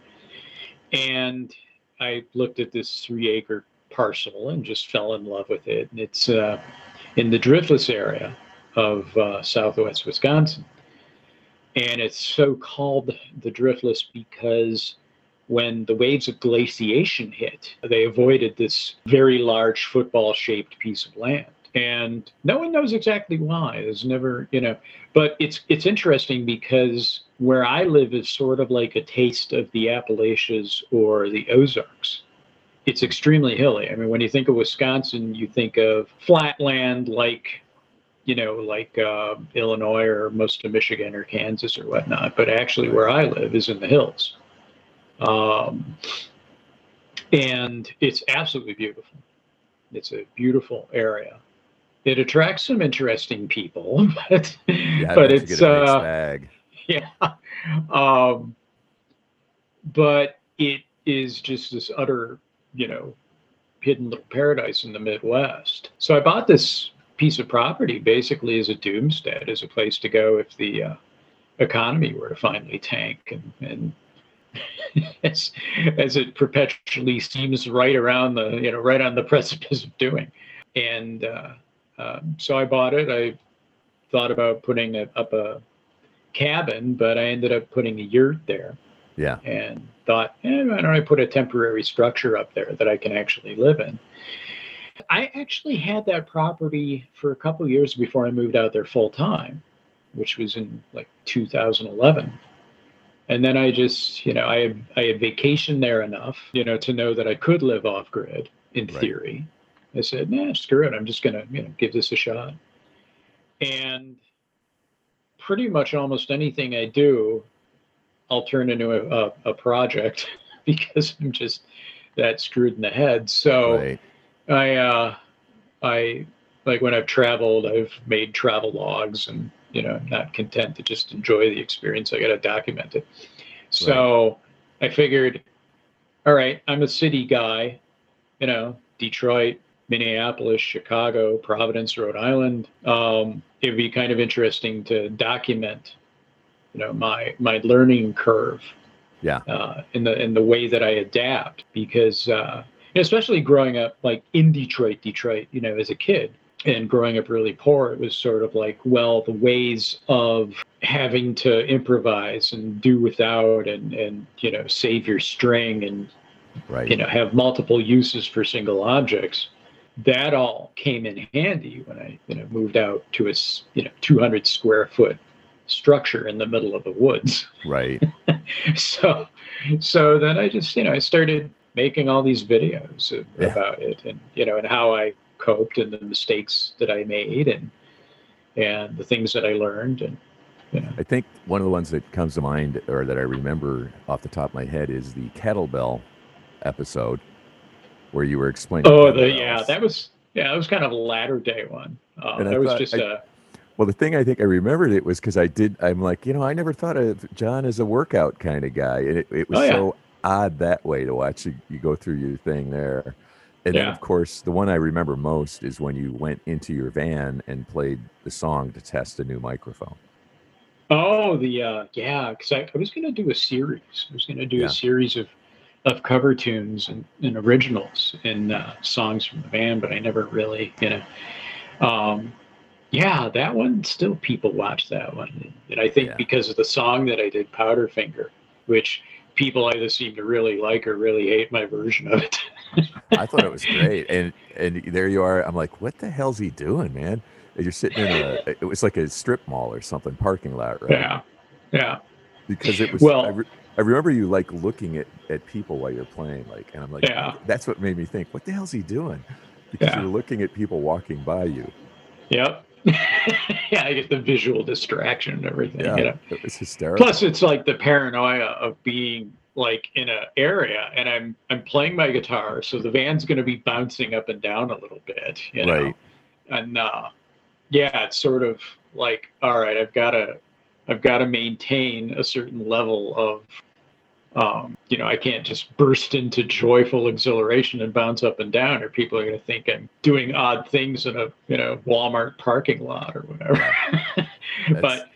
and i looked at this three acre parcel and just fell in love with it. And it's uh, in the driftless area of uh, southwest wisconsin and it's so called the driftless because when the waves of glaciation hit, they avoided this very large football shaped piece of land. And no one knows exactly why. There's never, you know, but it's it's interesting because where I live is sort of like a taste of the Appalachians or the Ozarks. It's extremely hilly. I mean, when you think of Wisconsin, you think of flat land like you know, like uh, Illinois or most of Michigan or Kansas or whatnot. But actually, where I live is in the hills. Um, and it's absolutely beautiful. It's a beautiful area. It attracts some interesting people, but, Yeah, but it's a uh, bag. yeah. Um, but it is just this utter, you know, hidden little paradise in the Midwest. So I bought this piece of property basically as a doomstead, as a place to go if the uh, economy were to finally tank and, and as, as it perpetually seems right around the, you know, right on the precipice of doing. And uh, um, so I bought it. I thought about putting it up a cabin, but I ended up putting a yurt there Yeah. and thought, eh, why don't I put a temporary structure up there that I can actually live in? I actually had that property for a couple years before I moved out there full time, which was in like 2011. And then I just, you know, I had I had vacationed there enough, you know, to know that I could live off grid in Right. theory. I said, nah, screw it. I'm just gonna, you know, give this a shot. And pretty much almost anything I do, I'll turn into a, a, a project because I'm just that screwed in the head. So Right. I, uh, I like when I've traveled, I've made travel logs, and you know, I'm not content to just enjoy the experience. I got to document it. So I figured, all right, I'm a city guy, you know, Detroit, Minneapolis, Chicago, Providence, Rhode Island. Um, it would be kind of interesting to document, you know, my my learning curve Yeah. uh, in the in the way that I adapt because uh, especially growing up like in Detroit, Detroit, you know, as a kid and growing up really poor, it was sort of like well the ways of having to improvise and do without and and you know save your string and Right. you know have multiple uses for single objects that all came in handy when i you know moved out to a, you know 200 square foot structure in the middle of the woods Right. so so then i just you know i started making all these videos of, Yeah. about it and you know and how i coped and the mistakes that i made and and the things that i learned and you know I think one of the ones that comes to mind or that I remember off the top of my head is the kettlebell episode where you were explaining. oh the yeah that was yeah that was kind of a latter day one uh, And I that was just I- a Well, the thing I think I remembered it was because I did. I'm like, you know, I never thought of John as a workout kind of guy, and it, it was Oh, yeah. so odd that way to watch you, you go through your thing there. And then, of course, the one I remember most is when you went into your van and played the song to test a new microphone. Oh, the uh, yeah, because I, I was going to do a series. I was going to do Yeah. a series of of cover tunes and, and originals and uh, songs from the band, but I never really, you know. Um, yeah, that one still people watch that one, and I think Yeah. because of the song that I did, Powderfinger, which people either seem to really like or really hate my version of it. I thought it was great, and and there you are. I'm like, what the hell's he doing, man? And you're sitting in a. It was like a strip mall or something, parking lot, right? yeah, yeah, Because it was. Well- I, re- I remember you like looking at at people while you're playing, like, and I'm like, Yeah. that's what made me think, what the hell's he doing? Because Yeah. you're looking at people walking by you. yep. Yeah, I get the visual distraction and everything. Yeah, You know? it was hysterical. Plus, it's like the paranoia of being like in an area, and I'm I'm playing my guitar, so the van's going to be bouncing up and down a little bit, you know. Right. And uh, yeah, it's sort of like, all right, I've got to I've got to maintain a certain level of. Um, you know, I can't just burst into joyful exhilaration and bounce up and down, or people are going to think I'm doing odd things in a you know Walmart parking lot or whatever. but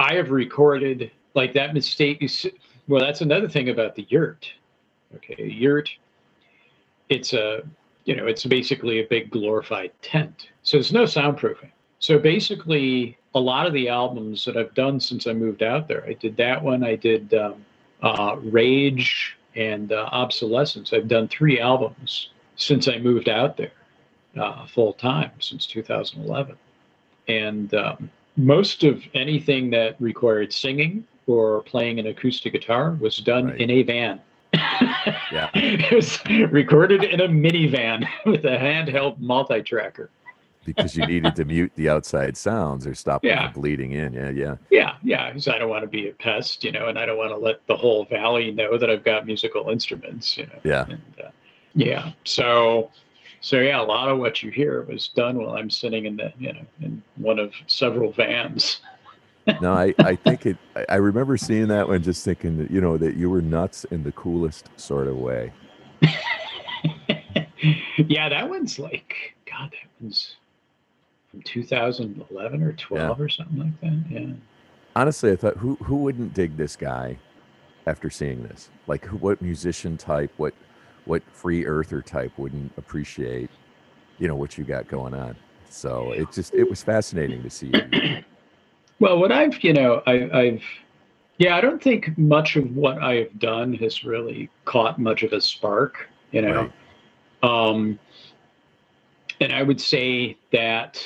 I have recorded like that mistake. You s- well, that's another thing about the yurt. Okay, yurt. It's a you know it's basically a big glorified tent, so there's no soundproofing. So basically, a lot of the albums that I've done since I moved out there, I did that one. I did um, uh, Rage and uh, Obsolescence. I've done three albums since I moved out there uh, full time since 2011 and um, most of anything that required singing or playing an acoustic guitar was done Right. in a van. Yeah. it was recorded in a minivan with a handheld multi-tracker. Because you needed to mute the outside sounds or stop them Yeah. from bleeding in. Yeah, yeah. Yeah, yeah, because I don't want to be a pest, you know, and I don't want to let the whole valley know that I've got musical instruments, you know. Yeah. And, uh, yeah. So, so yeah, a lot of what you hear was done while I'm sitting in the, you know, in one of several vans. No, I, I think it I- I remember seeing that one just thinking that, you know, that you were nuts in the coolest sort of way. yeah, that one's like, God, that one's from 2011 or 12 or something like that. Yeah. Honestly, I thought who who wouldn't dig this guy after seeing this? Like who, what musician type, what what free earther type wouldn't appreciate, you know, what you got going on. So it just it was fascinating to see. Well, what I've, you know, I, I've, yeah, I don't think much of what I have done has really caught much of a spark, you know. Right. Um, and I would say that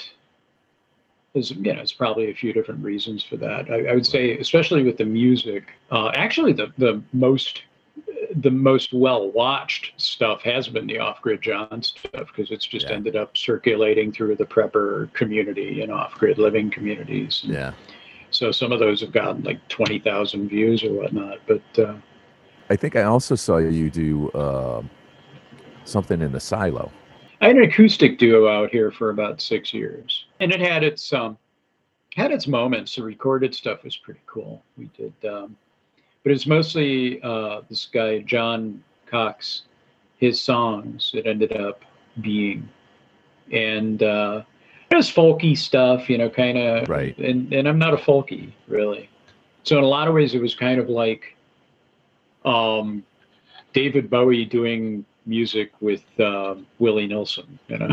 there's, you know, it's probably a few different reasons for that. I, I would say, especially with the music, uh, actually, the the most the most well watched stuff has been the off grid John stuff because it's just Yeah. ended up circulating through the prepper community and off grid living communities. Yeah. So some of those have gotten like twenty thousand views or whatnot, but. Uh, I think I also saw you do uh, something in the silo. I had an acoustic duo out here for about six years, and it had its um, had its moments. The recorded stuff was pretty cool. We did, um, but it's mostly uh, this guy John Cox, his songs. It ended up being, and uh, it was folky stuff, you know, kind of. Right. And and I'm not a folky really, so in a lot of ways it was kind of like, um, David Bowie doing music with um, Willie Nelson. You know,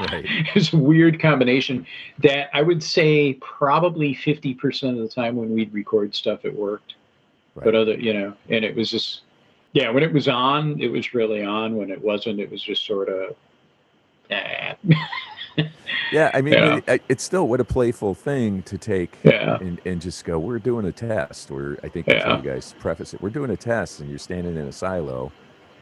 Right. it's a weird combination that I would say probably fifty percent of the time when we'd record stuff, it worked. But other, you know, and it was just, yeah, when it was on, it was really on. When it wasn't, it was just sort of. Eh. Yeah, I mean, Yeah. It, it's still what a playful thing to take Yeah. and, and just go. We're doing a test. We're I think that's how you guys preface it. We're doing a test, and you're standing in a silo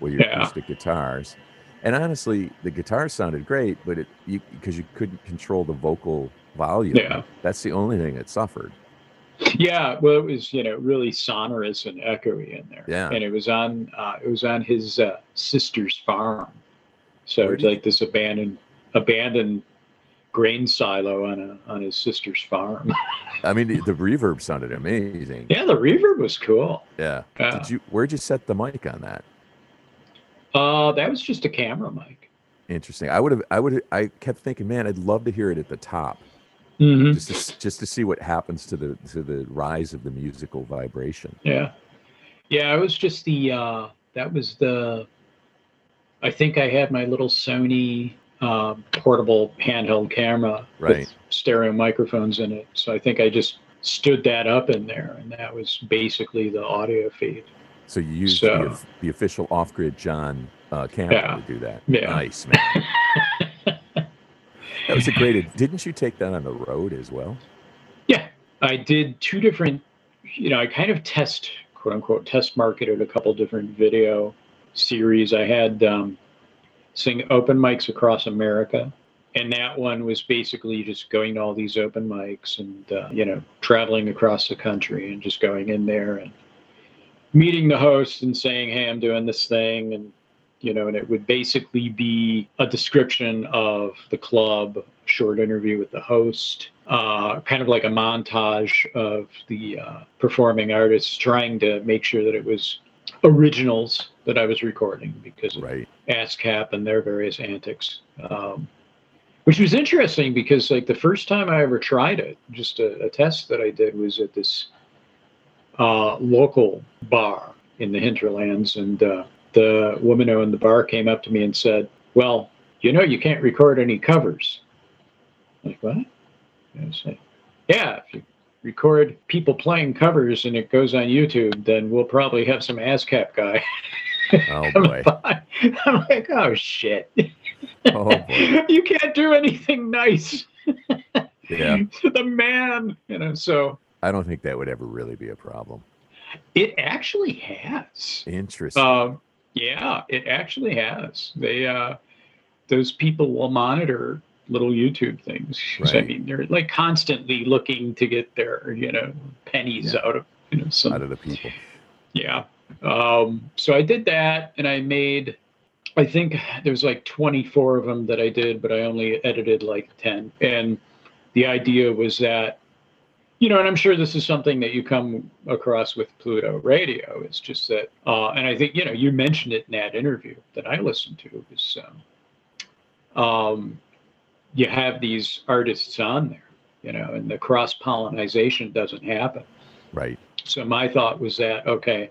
with your Yeah. acoustic guitars. And honestly, the guitar sounded great, but it you because you couldn't control the vocal volume. Yeah. That's the only thing that suffered. Yeah, well, it was you know really sonorous and echoey in there. Yeah. and it was on uh, it was on his uh, sister's farm, so it's like this abandoned abandoned grain silo on a on his sister's farm. I mean, the, the reverb sounded amazing. yeah, the reverb was cool. Yeah. Yeah. Did you? Where'd you set the mic on that? Uh, that was just a camera mic. Interesting. I would have. I would. I kept thinking, man, I'd love to hear it at the top, Mm-hmm. just to, just to see what happens to the to the rise of the musical vibration. Yeah, yeah, it was just the uh, that was the. I think I had my little Sony uh, portable handheld camera Right. with stereo microphones in it. So I think I just stood that up in there, and that was basically the audio feed. So you used So- the, the official off-grid John uh, camera Yeah. to do that. Yeah. Nice, man. that was a great. Didn't you take that on the road as well? Yeah, I did two different. You know, I kind of test, quote unquote, test marketed a couple different video series. I had um, sing open mics across America, and that one was basically just going to all these open mics and uh, you know traveling across the country and just going in there and meeting the host and saying, "Hey, I'm doing this thing," and you know, and it would basically be a description of the club, short interview with the host, uh, kind of like a montage of the uh, performing artists, trying to make sure that it was originals that I was recording because of Right. ASCAP and their various antics. Um, which was interesting because, like, the first time I ever tried it, just a, a test that I did was at this uh, local bar in the hinterlands, and uh, the woman who owned the bar came up to me and said, "Well, you know, you can't record any covers." I'm like what? And I like, "Yeah, if you record people playing covers and it goes on YouTube, then we'll probably have some ASCAP guy." Oh boy. by." I'm like, "Oh shit." Oh boy. you can't do anything nice. Yeah. the man, you know. So I don't think that would ever really be a problem. it actually has. Interesting. Um, yeah, it actually has. They uh, those people will monitor little YouTube things. So, I mean, they're like constantly looking to get their you know pennies Yeah. out of you know some out of the people. yeah. Um, so I did that and I made, I think there was like 24 of them that I did, but I only edited like 10. And the idea was that, you know, and I'm sure this is something that you come across with Pluto Radio. It's just that, uh, and I think, you know, you mentioned it in that interview that I listened to was, um, um, you have these artists on there, you know, and the cross pollination doesn't happen. Right. So my thought was that okay,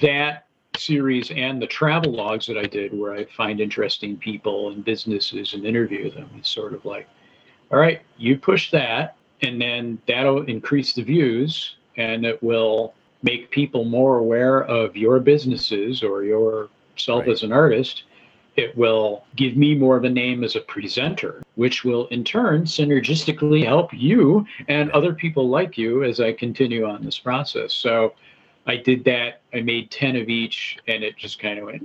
that series and the travel logs that I did, where I find interesting people and businesses and interview them, it's sort of like, all right, you push that, and then that'll increase the views, and it will make people more aware of your businesses or yourself Right. as an artist. It will give me more of a name as a presenter, which will in turn synergistically help you and other people like you as I continue on this process. So I did that. I made 10 of each, and it just kind of went.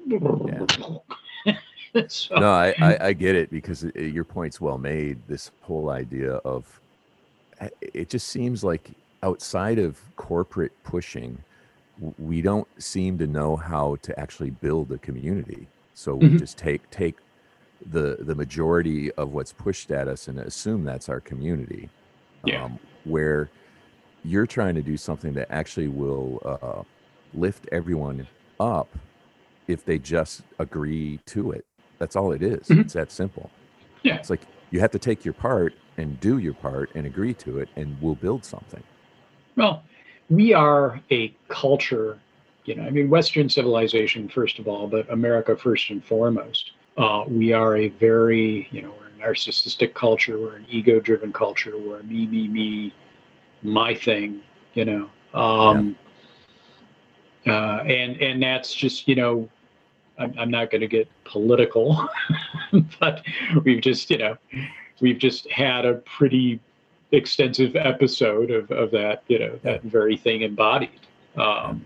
so, No, I, I, I get it because it, your point's well made. This whole idea of it just seems like outside of corporate pushing, we don't seem to know how to actually build a community. So we Mhm. just take take the the majority of what's pushed at us and assume that's our community. Yeah. Um, where you're trying to do something that actually will uh, lift everyone up if they just agree to it. That's all it is. Mhm. It's that simple. Yeah. It's like you have to take your part and do your part and agree to it, and we'll build something. well, we are a culture, you know, I mean, Western civilization, first of all, but America first and foremost. Uh, we are a very, you know, we're a narcissistic culture. We're an ego driven culture. We're a me, me, me, my thing, you know. Um, uh, and, and that's just, you know, I'm, I'm not going to get political, but we've just, you know, we've just had a pretty extensive episode of, of that, you know, that very thing embodied um,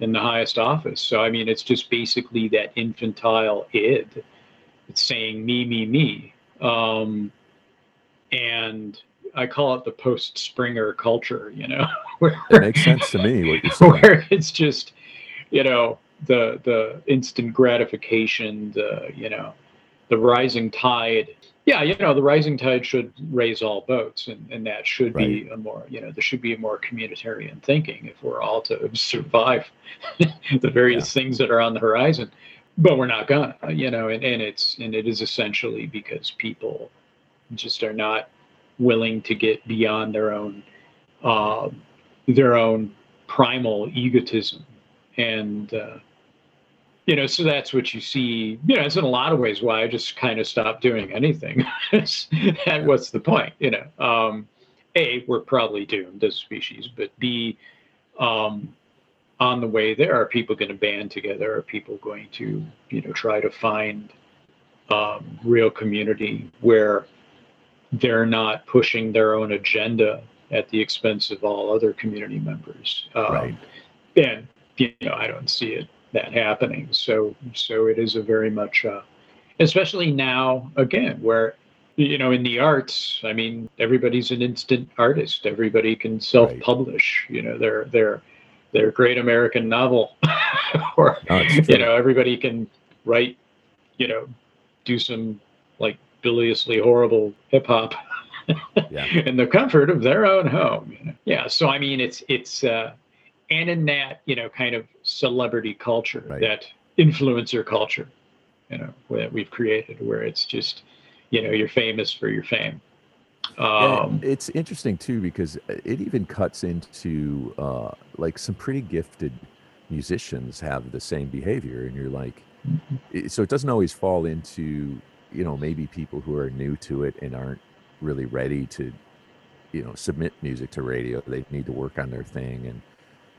in the highest office. So, I mean, it's just basically that infantile id. It's saying me, me, me. Um, and I call it the post Springer culture, you know, where, It makes sense to me what you're saying. where it's just, you know, the the instant gratification, the you know, the rising tide. Yeah, you know, the rising tide should raise all boats, and, and that should be a more, you know, there should be a more communitarian thinking if we're all to survive the various things that are on the horizon. But we're not gonna, you know, and, and it's and it is essentially because people just are not willing to get beyond their own uh, their own primal egotism. And uh, you know, so that's what you see. You know, it's in a lot of ways why I just kind of stopped doing anything. and what's the point? You know, um, a we're probably doomed as species, but b um, on the way there, are people going to band together? Are people going to, you know, try to find um, real community where they're not pushing their own agenda at the expense of all other community members? Um, Right. And you know, I don't see it that happening. So, so it is a very much, uh, especially now again, where you know, in the arts, I mean, everybody's an instant artist. Everybody can self-publish. You know, their their their great American novel, or No, you know, everybody can write. You know, do some like biliously horrible hip hop Yeah. in the comfort of their own home. you know. Yeah. So I mean, it's it's uh, and in that you know kind of celebrity culture, Right. that influencer culture, you know, that we've created, where it's just you know you're famous for your fame. Um, it's interesting too because it even cuts into uh, like some pretty gifted musicians have the same behavior, and you're like, it- so it doesn't always fall into you know maybe people who are new to it and aren't really ready to you know submit music to radio. They need to work on their thing, and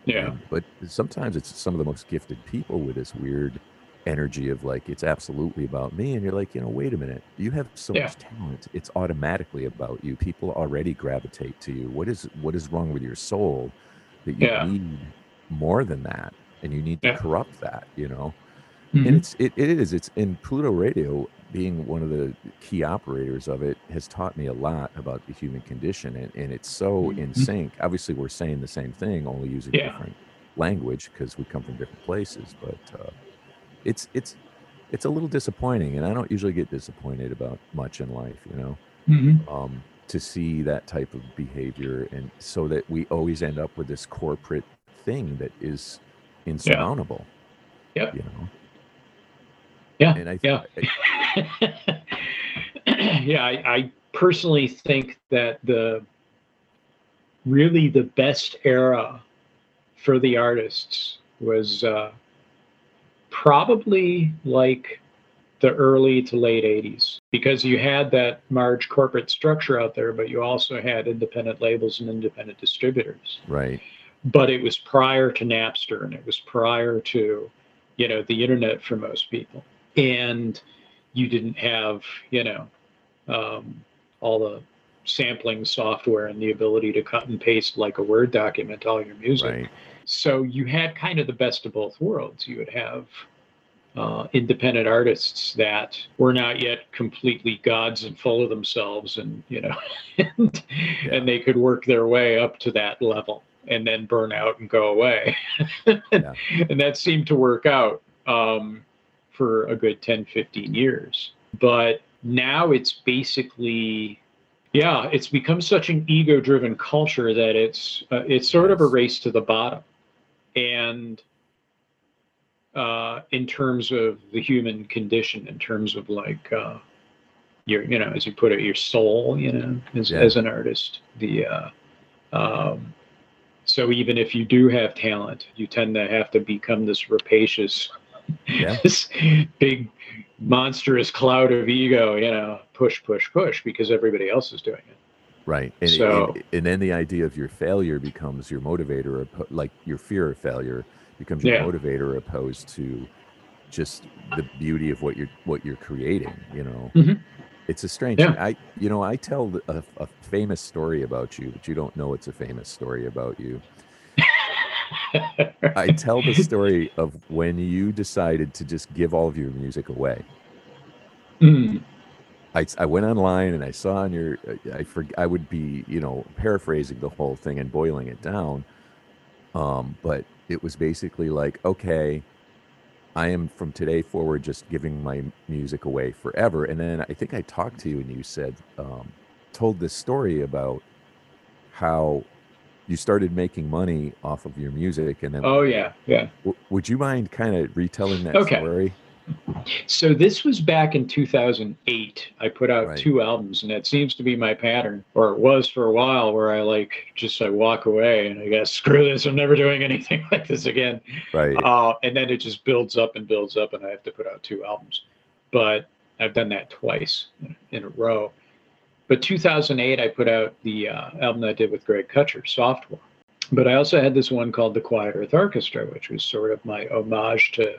yeah. but sometimes it's some of the most gifted people with this weird energy of like it's absolutely about me and you're like you know wait a minute you have so Yeah. much talent it's automatically about you people already gravitate to you what is what is wrong with your soul that you Yeah. need more than that and you need to Yeah. corrupt that you know Mhm. and it's it, it is it's in pluto radio being one of the key operators of it has taught me a lot about the human condition and, and it's so in Mhm. sync obviously we're saying the same thing only using Yeah. different language because we come from different places but uh, it's it's it's a little disappointing and i don't usually get disappointed about much in life you know Mhm. um, to see that type of behavior and so that we always end up with this corporate thing that is insurmountable Yep. you know Yeah. and i Yeah. yeah, I, I personally think that the really the best era for the artists was uh, probably like the early to late 80s because you had that large corporate structure out there, but you also had independent labels and independent distributors right but it was prior to Napster and it was prior to, you know, the internet for most people. And you didn't have, you know, um, all the sampling software and the ability to cut and paste like a Word document all your music. right So you had kind of the best of both worlds. You would have uh, independent artists that were not yet completely gods and full of themselves, and you know, and, Yeah. and they could work their way up to that level and then burn out and go away. Yeah. And that seemed to work out um, for a good 10, 15 years. But now it's basically yeah, it's become such an ego-driven culture that it's uh, it's sort of a race to the bottom, and uh, in terms of the human condition, in terms of like uh, your you know as you put it, your soul, you know, as Yeah. as an artist, the uh, um, so even if you do have talent, you tend to have to become this rapacious, Yeah. this big monstrous cloud of ego, you know, push, push, push, because everybody else is doing it. right and, So- and, and then the idea of your failure becomes your motivator oppo- like your fear of failure becomes your Yeah. motivator opposed to just the beauty of what you're what you're creating you know Mhm. it's a strange Yeah. i you know i tell a, a famous story about you but you don't know it's a famous story about you I tell the story of when you decided to just give all of your music away. Mm, I, I went online and I saw on your I for, I would be you know paraphrasing the whole thing and boiling it down, um, but it was basically like okay, I am from today forward just giving my music away forever. And then I think I talked to you and you said um, told this story about how you started making money off of your music and then oh yeah, yeah. W- would you mind kind of retelling that Okay. story? So this was back in 2008. I put out Right. two albums, and that seems to be my pattern, or it was for a while, where I like just I walk away and I guess screw this, I'm never doing anything like this again. Right. Uh, and then it just builds up and builds up, and I have to put out two albums. But I've done that twice in a row. But 2008, I put out the uh, album I did with Greg Kutcher, Software. But I also had this one called the Quiet Earth Orchestra, which was sort of my homage to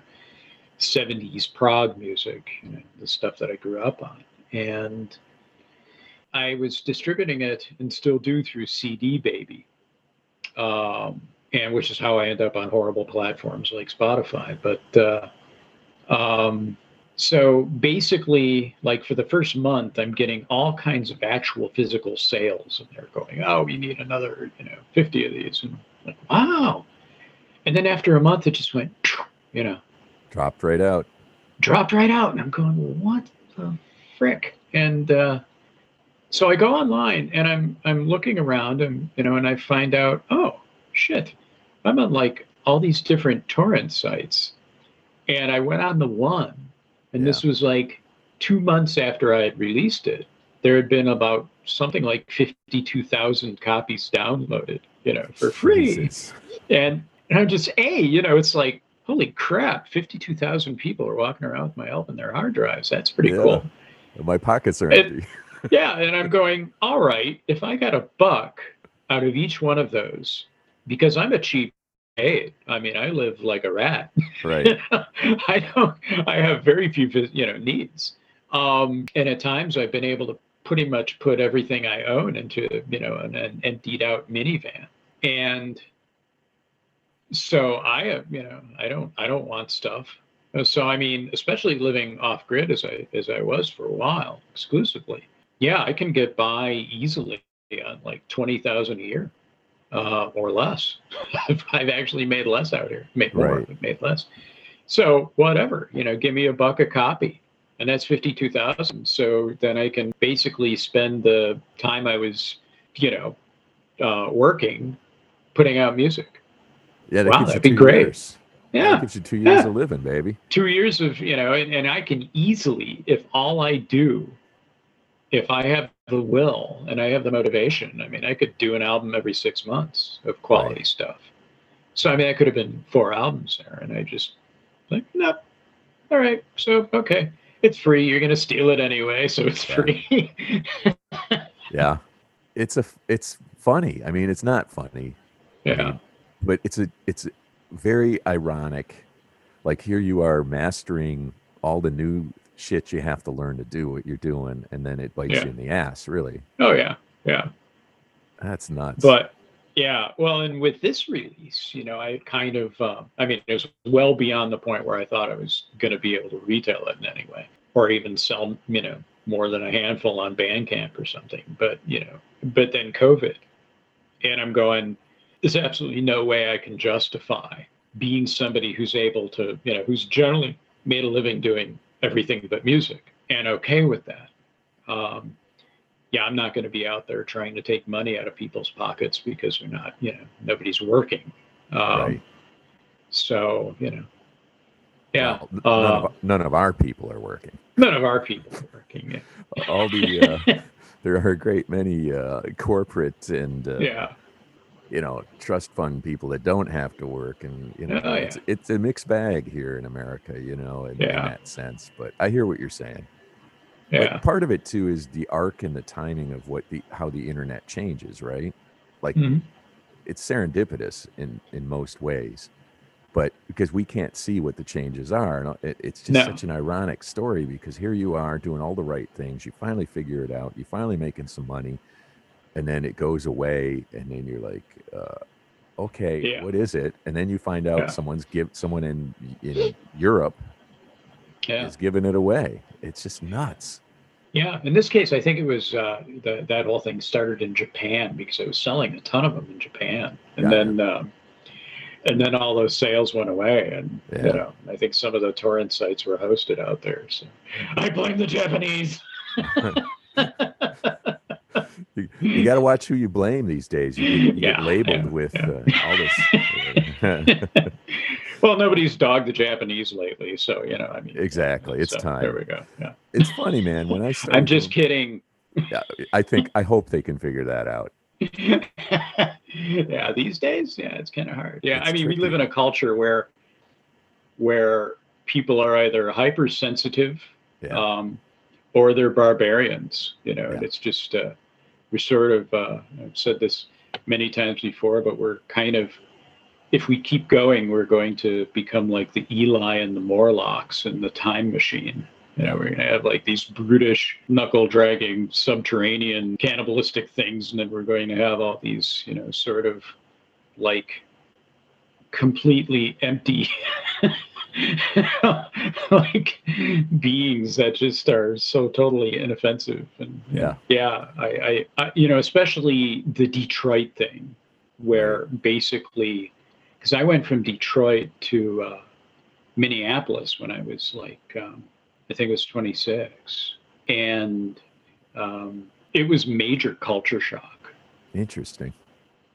70s prog music, you know, the stuff that I grew up on. And I was distributing it and still do through CD Baby, um, and which is how I end up on horrible platforms like Spotify. But uh, um, so basically, like for the first month, I'm getting all kinds of actual physical sales, and they're going, "Oh, we need another, you know, 50 of these," and I'm like, wow. And then after a month, it just went, you know, Dropped right out. dropped right out and i'm going what the frick? And uh, so i go online and i'm i'm looking around and you know and i find out oh shit. I'm on like all these different torrent sites. And i went on the one and this was like two months after i had released it there had been about something like 52000 copies downloaded you know for free Jesus. and, and I'm just, A, you know, it's like, holy crap, 52,000 people are walking around with my album in their hard drives. That's pretty Yeah. cool. My pockets are empty. Yeah. And I'm going, all right, if I got a buck out of each one of those, because I'm a cheap aid. I mean, I live like a rat. Right. I don't, I have very few, you know, needs. Um, and at times I've been able to pretty much put everything I own into, you know, an, an emptied out minivan. And so I, you know, I don't, I don't want stuff. Uh, So I mean, especially living off grid as I as I was for a while exclusively. Yeah, I can get by easily on like twenty thousand a year, uh, or less. I've, actually made less out here. Made more, Right. but made less. So whatever, you know, give me a buck a copy, and that's fifty-two thousand. So then I can basically spend the time I was, you know, uh, working, putting out music. Yeah, that Wow, that'd be great. Years. Yeah, That gives you two years Yeah. of living, baby. two years of you know and, and i can easily if all i do if i have the will and i have the motivation i mean i could do an album every six months of quality Right. stuff so i mean I could have been four albums there and i just like no all right so okay it's free you're going to steal it anyway so it's Yeah. free Yeah. It's a it's funny. I mean, it's not funny. I yeah mean, but it's a it's very ironic. Like here you are mastering all the new shit you have to learn to do what you're doing, and then it bites Yeah. you in the ass. Really, oh yeah yeah that's nuts. But yeah, well, and with this release, you know, I kind of, uh, I mean, it was well beyond the point where I thought I was going to be able to retail it in any way, or even sell, you know, more than a handful on Bandcamp or something. But you know, but then COVID, and I'm going, there's absolutely no way I can justify being somebody who's able to, you know, who's generally made a living doing everything but music and okay with that. Um, yeah, I'm not going to be out there trying to take money out of people's pockets because we're not, you know, nobody's working. Um, right. So, you know, yeah, Well, n- uh, none, of, none of our people are working. none of our people are working. Yeah. All the uh, there are a great many uh, corporate and uh, yeah. You know trust fund people that don't have to work, and you know Oh, yeah. it's it's a mixed bag here in America. You know, in, in that sense. But I hear what you're saying. Yeah. But part of it too is the arc and the timing of what the how the internet changes, right? Like Mhm. it's serendipitous in in most ways, but because we can't see what the changes are, and it, it's just No. such an ironic story because here you are doing all the right things, you finally figure it out, you finally making some money, and then it goes away, and then you're like, uh, okay, Yeah. what is it? And then you find out Yeah. someone's give someone in in Europe Yeah. is giving it away. It's just nuts. Yeah. In this case, I think it was uh, the, that whole thing started in Japan because it was selling a ton of them in Japan, and then um, and then all those sales went away, and you know, I think some of the torrent sites were hosted out there. So I blame the Japanese. You, got to watch who you blame these days. You, get- you Yeah, get labeled yeah, with yeah. Uh, all this. Well, nobody's dogged the Japanese lately, so you know. I mean, Exactly. It's so, time. There we go. Yeah. It's funny, man. When I started I'm just kidding. yeah, I think I hope they can figure that out. yeah, these days, yeah, it's kind of hard. Yeah, It's I mean, we live in a culture where where people are either hypersensitive Yeah. um, or they're barbarians. You know, and Yeah. it's just uh, we're sort of. Uh, I've said this many times before, but we're kind of. If we keep going, we're going to become like the Eloi and the Morlocks and the Time Machine. You know, we're going to have like these brutish, knuckle dragging, subterranean, cannibalistic things, and then we're going to have all these, you know, sort of like completely empty, like beings that just are so totally inoffensive. And Yeah. yeah, I, I, I you know, especially the Detroit thing, where basically, because I went from Detroit to uh, Minneapolis when I was like, um, I think it was 26, and um, it was major culture shock. Interesting.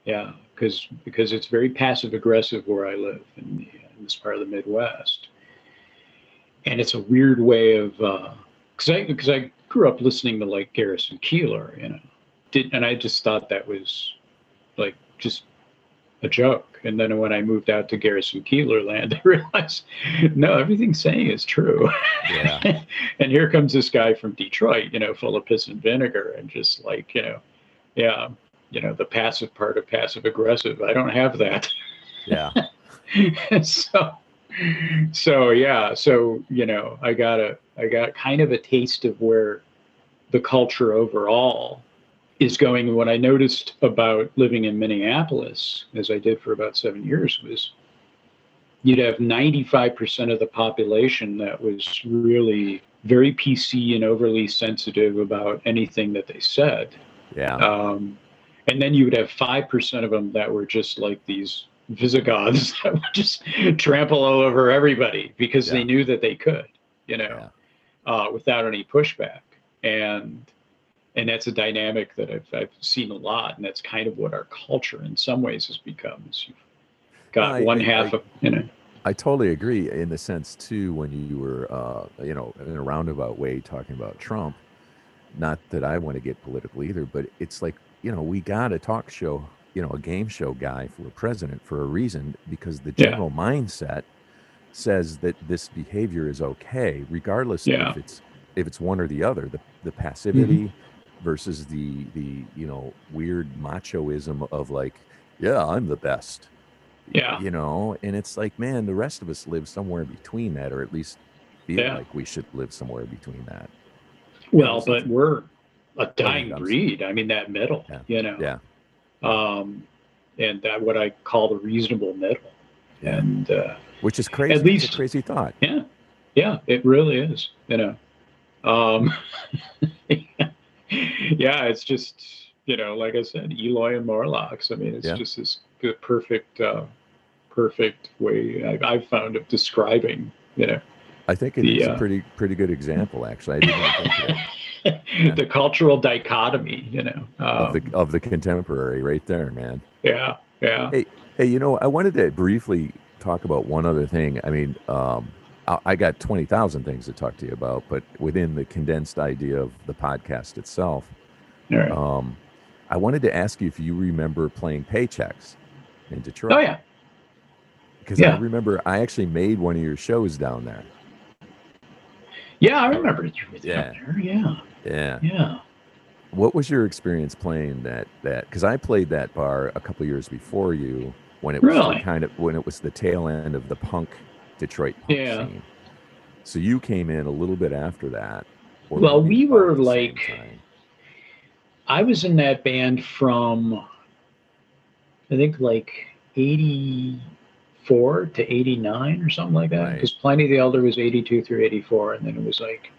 Yeah, because because it's very passive aggressive where I live in, the, in this part of the Midwest, and it's a weird way of uh, because I because I grew up listening to like Garrison Keillor, you know, did and I just thought that was like just a joke, and then when I moved out to Garrison Keillor land, I realized no, everything saying is true. Yeah. and here comes this guy from Detroit, you know, full of piss and vinegar, and just like you know, yeah, you know, the passive part of passive aggressive. I don't have that. Yeah. so so yeah so you know i got a i got kind of a taste of where the culture overall is going and what i noticed about living in minneapolis as i did for about seven years was you'd have 95% of the population that was really very pc and overly sensitive about anything that they said Yeah. um, and then you would have 5% of them that were just like these Visigoths that would just trample all over everybody because Yeah. they knew that they could, you know, uh, without any pushback. And and that's a dynamic that I've, I've seen a lot. And that's kind of what our culture in some ways has become. Is you've got I- one I- half I- of, you know, I totally agree in the sense too when you were uh, you know in a roundabout way talking about Trump. Not that I want to get political either, but it's like you know we got a talk show, you know, a game show guy for president for a reason because the Yeah. general mindset says that this behavior is okay, regardless Yeah. if it's if it's one or the other. The the passivity Mm-hmm. versus the the you know weird machoism of like, yeah, I'm the best yeah. you know and it's like man the rest of us live somewhere between that or at least feel Yeah. like we should live somewhere between that Well, but we're a dying breed. I mean, that middle, Yeah. you know. yeah um, and that what I call the reasonable middle. And uh, which is crazy it's least- a crazy thought yeah, yeah, it really is. You know, um, yeah, it's just you know, like I said, Eloi and Morlocks. I mean, it's Yeah. just this perfect, uh, perfect way I, I've found of describing. You know, i think it is The, a uh, pretty pretty good example actually i didn't think of, it, the cultural dichotomy. You know, of um, the of the contemporary right there man yeah, yeah, Hey, hey, you know, I wanted to briefly talk about one other thing. I mean, um, I, I got 20,000 things to talk to you about, but within the condensed idea of the podcast itself, right. um, I wanted to ask you if you remember playing Paychecks in Detroit. oh yeah, Because I remember I actually made one of your shows down there. yeah. I remember you were Yeah. there. Yeah, Yeah. yeah. What was your experience playing that that because I played that bar a couple years before you when it was the Really? kind of when it was the tail end of the punk Detroit punk Yeah. scene. So you came in a little bit after that. Well, we were like- I was in that band from I think like 84 to 89 or something like that. Right. Because Pliny the Elder was 82 through 84, and then it was like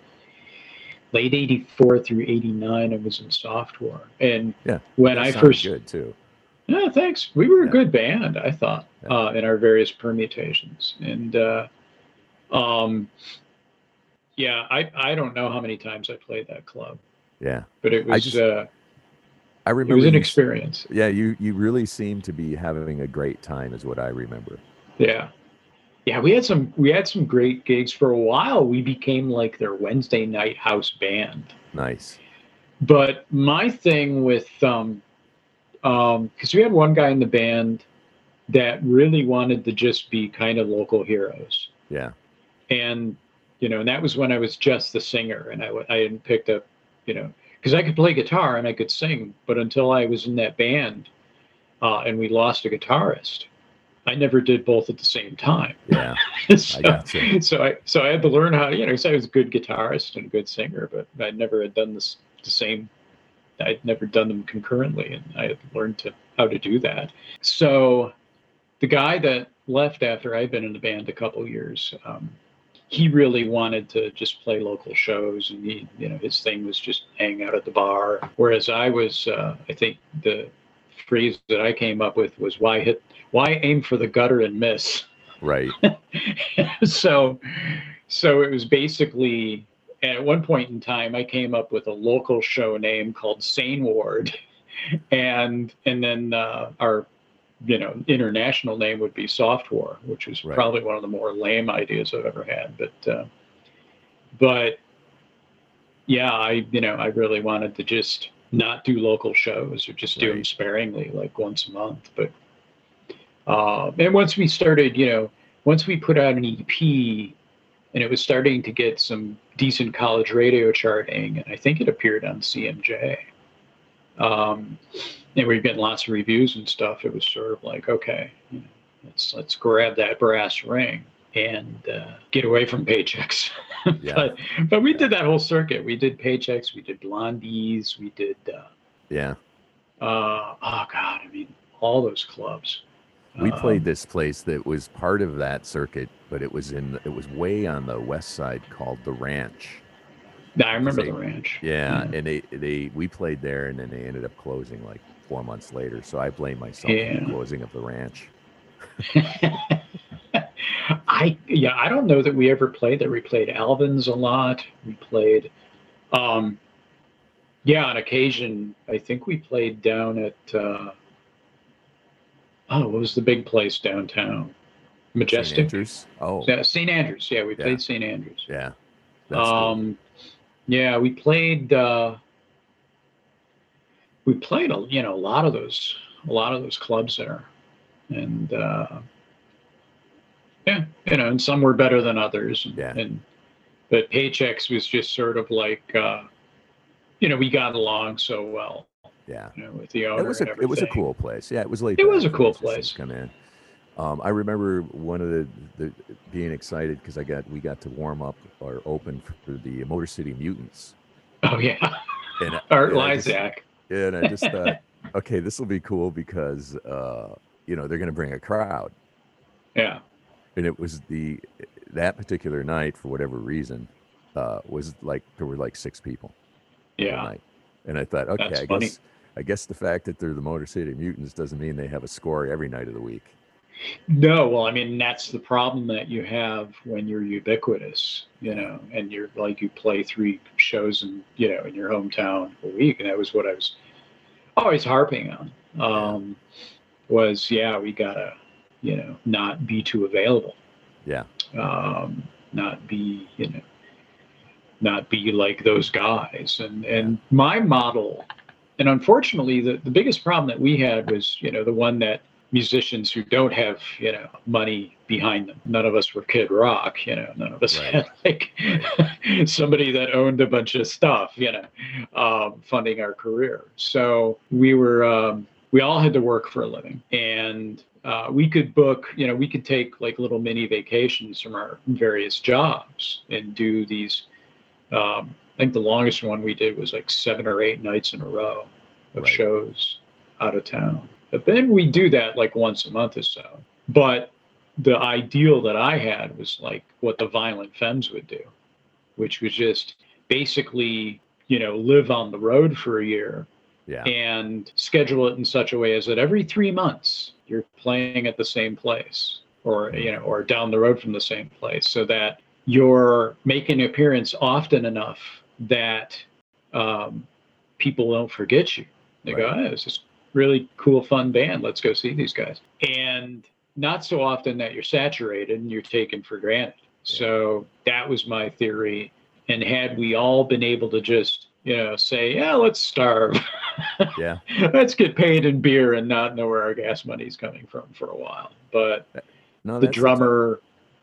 late 84 through 89 I was in software. And Yeah, when I first good too. Yeah, thanks. We were a good band, I thought, Yeah. uh, in our various permutations. And uh, um, yeah, I, I don't know how many times I played that club, Yeah, but it I was just uh, I remember it was an you- experience. Yeah, you you really seemed to be having a great time, is what I remember. Yeah, yeah, we had some we had some great gigs for a while. We became like their Wednesday night house band. Nice. But my thing with um um because we had one guy in the band that really wanted to just be kind of local heroes. Yeah. and you know and that was when i was just the singer and I I hadn't picked up you know because i could play guitar and i could sing but until i was in that band uh, and we lost a guitarist i never did both at the same time Yeah. so, gotcha. so i so i had to learn how to you know 'cause i was a good guitarist and a good singer but i never had done this the same i'd never done them concurrently and i had learned to how to do that so the guy that left after I'd been in the band a couple years, um, he really wanted to just play local shows, and he, you know, his thing was just hang out at the bar. Whereas I was, uh, I think the phrase that I came up with was why hit, why aim for the gutter and miss. Right. so, so it was basically at one point in time I came up with a local show name called Sane Ward, and and then uh, our you know international name would be Soft War, which was Right. probably one of the more lame ideas I've ever had. But uh, but yeah, I you know I really wanted to just not do local shows or just do them sparingly, like once a month. But uh, and once we started, you know, once we put out an EP, and it was starting to get some decent college radio charting, and I think it appeared on CMJ. Um, and we were getting lots of reviews and stuff. It was sort of like, okay, you know, let's let's grab that brass ring and uh, get away from paychecks. Yeah. but but we did that whole circuit. We did paychecks. We did blondies. We did. Uh, Yeah. uh, oh God, I mean, all those clubs. We Um, played this place that was part of that circuit, but it was in it was way on the west side called the Ranch. I remember They- the ranch. Yeah, and they they we played there, and then they ended up closing like four months later. So I blame myself for the closing of the ranch. I yeah, I don't know that we ever played that. We played Alvin's a lot. We played um yeah, on occasion I think we played down at uh oh, what was the big place downtown? St. Majestic. Andrews. Oh, Yeah, St. Andrews. Yeah, we Yeah. played St. Andrews. yeah. That's cool. um yeah, we played uh we played a you know a lot of those a lot of those clubs there. And uh yeah, you know, and some were better than others. And, Yeah. and but paychecks was just sort of like uh you know, we got along so well, yeah. you know, with the. It was a it was a cool place. Yeah, it was late. It was a cool place. Come in. Um, I remember one of the, the being excited because I got we got to warm up or open for the Motor City Mutants. Oh yeah. And Art and Lysak. Yeah, and I just thought, okay, this will be cool because uh, you know they're going to bring a crowd, Yeah. and it was the that particular night for whatever reason uh, was like there were like six people. Yeah. and I thought, okay, That's I funny. guess I guess the fact that they're the Motor City Mutants doesn't mean they have a score every night of the week. No, well, I mean that's the problem that you have when you're ubiquitous, you know, and you're like you play three shows in you know in your hometown a week, and that was what I was always harping on. Um, was yeah, we gotta you know not be too available, Yeah, um, not be you know not be like those guys, and and my model, and unfortunately the the biggest problem that we had was you know the one that musicians who don't have you know money behind them none of us were kid rock you know none of us Right. had like somebody that owned a bunch of stuff you know um, funding our career so we were um, we all had to work for a living and uh, we could book you know we could take like little mini vacations from our various jobs and do these um, i think the longest one we did was like seven or eight nights in a row of Right. shows out of town. But then we do that like once a month or so. But the ideal that i had was like what the violent femmes would do which was just basically you know live on the road for a year yeah, and schedule it in such a way as that every three months you're playing at the same place or mm-hmm. you know or down the road from the same place so that you're making an appearance often enough that um, people don't forget you they go Right. oh, it's this really cool fun band let's go see these guys and not so often that you're saturated and you're taken for granted. So that was my theory. And had we all been able to just, you know, say, yeah, let's starve, Yeah. let's get paid in beer and not know where our gas money's coming from for a while. But No, the drummer,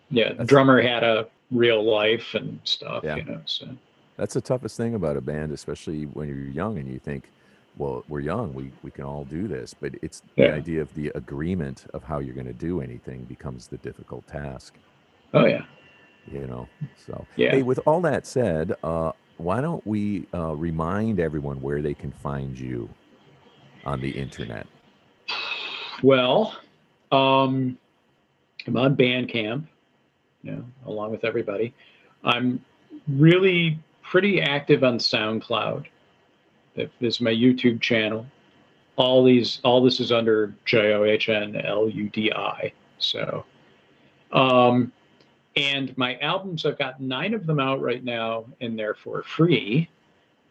yeah, the drummer had a real life and stuff, Yeah. you know. So That's the toughest thing about a band, especially when you're young and you think, well, we're young, we, we can all do this. But it's the idea of the agreement of how you're going to do anything becomes the difficult task, oh yeah. you know? So, Yeah. hey, with all that said, uh, why don't we uh, remind everyone where they can find you on the internet? Well, um, I'm on Bandcamp, you know, along with everybody. I'm really pretty active on SoundCloud. This is my YouTube channel. All these, all this is under J O H N L U D I. So, um, and my albums, I've got nine of them out right now, and they're for free.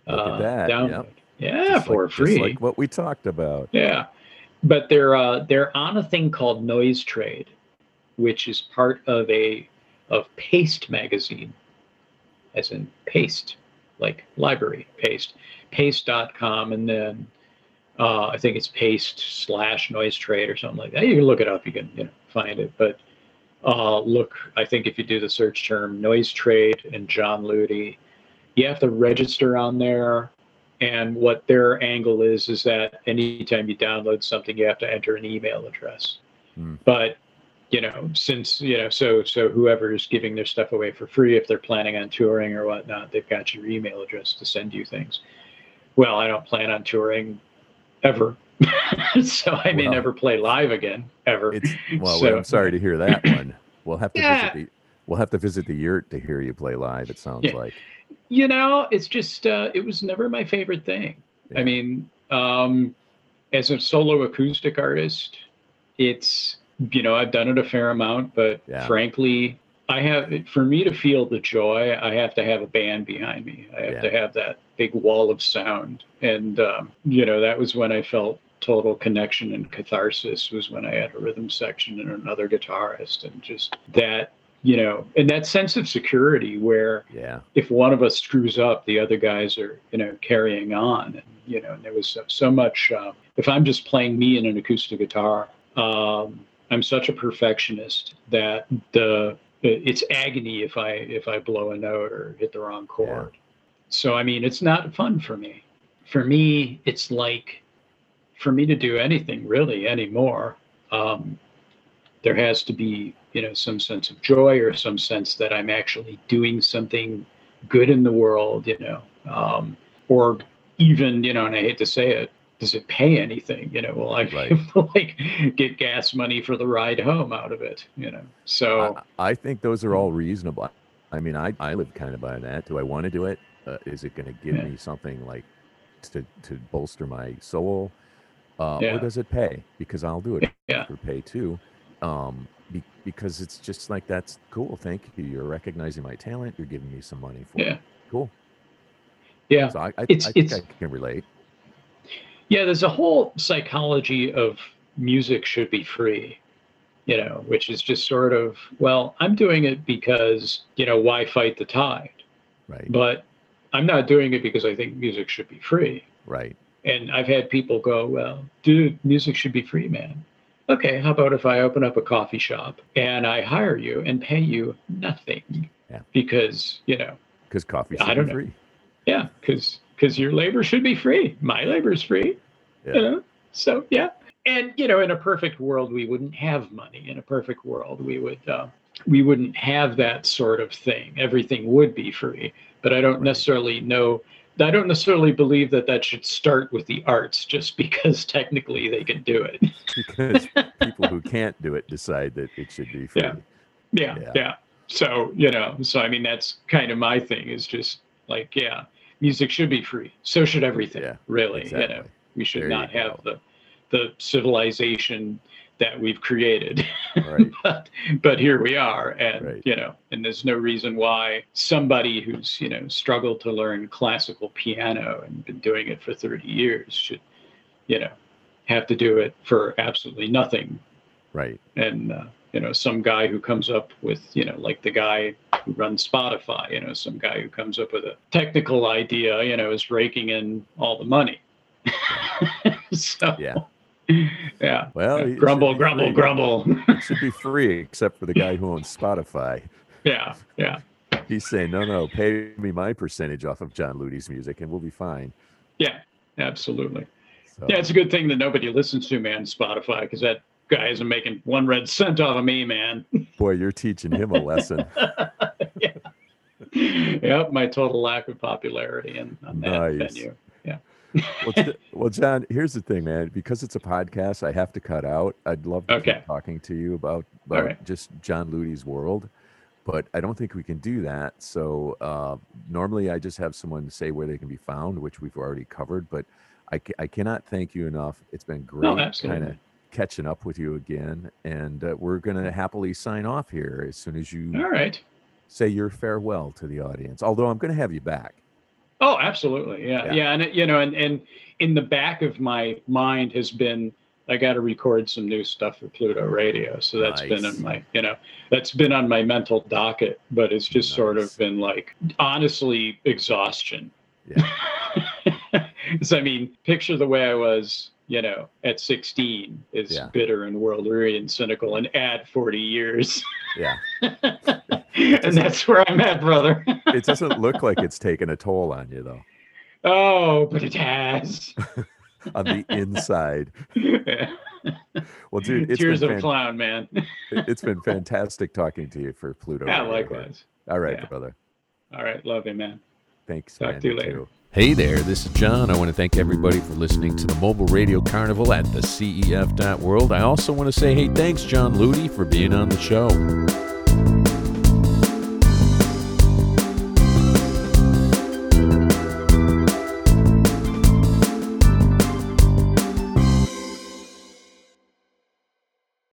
Look at that, download. yep. Yeah, Just for like, free. Just like what we talked about. Yeah, but they're uh, they're on a thing called Noise Trade, which is part of a of Paste magazine, as in paste, like library paste, paste.com, and then uh, I think it's paste slash Noise Trade or something like that. You can look it up, you can you know find it, but. Uh, look, I think if you do the search term noise trade and John Ludi, you have to register on there and what their angle is is that anytime you download something you have to enter an email address Hmm. but you know since you know so so whoever is giving their stuff away for free if they're planning on touring or whatnot they've got your email address to send you things well i don't plan on touring ever so i may Well, never play live again ever It's well, So- I'm sorry to hear that one. We'll have to Yeah. visit the we'll have to visit the yurt to hear you play live. It sounds Yeah. like. you know it's just uh, it was never my favorite thing Yeah. i mean um, as a solo acoustic artist it's you know i've done it a fair amount but Yeah. frankly i have for me to feel the joy i have to have a band behind me i have Yeah. to have that big wall of sound and um, you know that was when i felt total connection and catharsis was when i had a rhythm section and another guitarist and just that you know and that sense of security where Yeah. if one of us screws up, the other guys are, you know, carrying on. And, you know, and there was so, so much. Uh, if I'm just playing me in an acoustic guitar, um, I'm such a perfectionist that the it's agony if I if I blow a note or hit the wrong chord. So I mean, it's not fun for me. For me, it's like for me to do anything really anymore. Um, there has to be you know some sense of joy or some sense that i'm actually doing something good in the world you know um, or even you know and i hate to say it does it pay anything you know will i Right. like get gas money for the ride home out of it you know so I, I think those are all reasonable. I mean, I, I live kind of by that. Do I want to do it? Uh, is it going to give Yeah. me something like to, to bolster my soul? Uh, Yeah. Or does it pay? Because I'll do it Yeah. for pay too. Um, be, because it's just like, that's cool. Thank you. You're recognizing my talent. You're giving me some money for Yeah. it. Cool. yeah So I, I, It's- I think it's- I can relate. Yeah, there's a whole psychology of music should be free, you know, which is just sort of, well, I'm doing it because, you know, why fight the tide? Right. But I'm not doing it because I think music should be free. right. And I've had people go, well, dude, music should be free, man. Okay, how about if I open up a coffee shop and I hire you and pay you nothing? Yeah. Because, you know, Because coffee I don't be know. free. yeah, because because your labor should be free. My labor is free. Yeah. You know? So yeah. And you know, in a perfect world, we wouldn't have money. In a perfect world, we would uh, we wouldn't have that sort of thing. Everything would be free. But I don't Right. necessarily know. I don't necessarily believe that that should start with the arts, just because technically they can do it. Because people who can't do it decide that it should be free. Yeah. Yeah, Yeah. yeah. So, you know, so I mean, that's kind of my thing is just like, yeah, music should be free. So should everything, Yeah, really. You know, we should There not have go. the the civilization that we've created. Right. but, but here we are. And, Right. you know, and there's no reason why somebody who's, you know, struggled to learn classical piano and been doing it for 30 years should, you know, have to do it for absolutely nothing Right. and uh, you know some guy who comes up with you know like the guy who runs spotify you know some guy who comes up with a technical idea you know is raking in all the money. So Yeah. yeah. Well, grumble grumble grumble. It should be free, except for the guy who owns Spotify. yeah yeah. He's saying, no, no, pay me my percentage off of John Ludi's music and we'll be fine. yeah absolutely. So, yeah it's a good thing that nobody listens to man spotify because that guy isn't making one red cent off of me man boy, you're teaching him a lesson. yep my total lack of popularity in on that Nice. venue well, well, John, here's the thing, man. Because it's a podcast, I have to cut out. I'd love to Okay. keep talking to you about, about right. just John Ludi's world, but I don't think we can do that. So uh, normally I just have someone say where they can be found, which we've already covered. But I, I cannot thank you enough. It's been great kind absolutely. of catching up with you again. And uh, we're going to happily sign off here as soon as you all right say your farewell to the audience. Although I'm going to have you back. Oh, absolutely. Yeah. Yeah. Yeah. And, it, you know, and, and in the back of my mind has been, I got to record some new stuff for Pluto Radio. So that's been Nice. on my, you know, that's been on my mental docket, but it's just sort of been like, honestly, exhaustion. Yeah. so, I mean, picture the way I was, you know, at 16 is Yeah. bitter and world weary and cynical and add 40 years. Yeah. and that's where I'm at, brother. It doesn't look like it's taken a toll on you, though. oh, but it has. on the inside. Well, dude, it's Tears been of fan- clown, man. it's been fantastic talking to you for Pluto. yeah, here. likewise. All right, Yeah. brother. All right, love you, man. Thanks. Talk man. to you You later. too. Hey there, this is John. I want to thank everybody for listening to the Mobile Radio Carnival at the CEF.world. I also want to say, hey, thanks, John Ludi, for being on the show.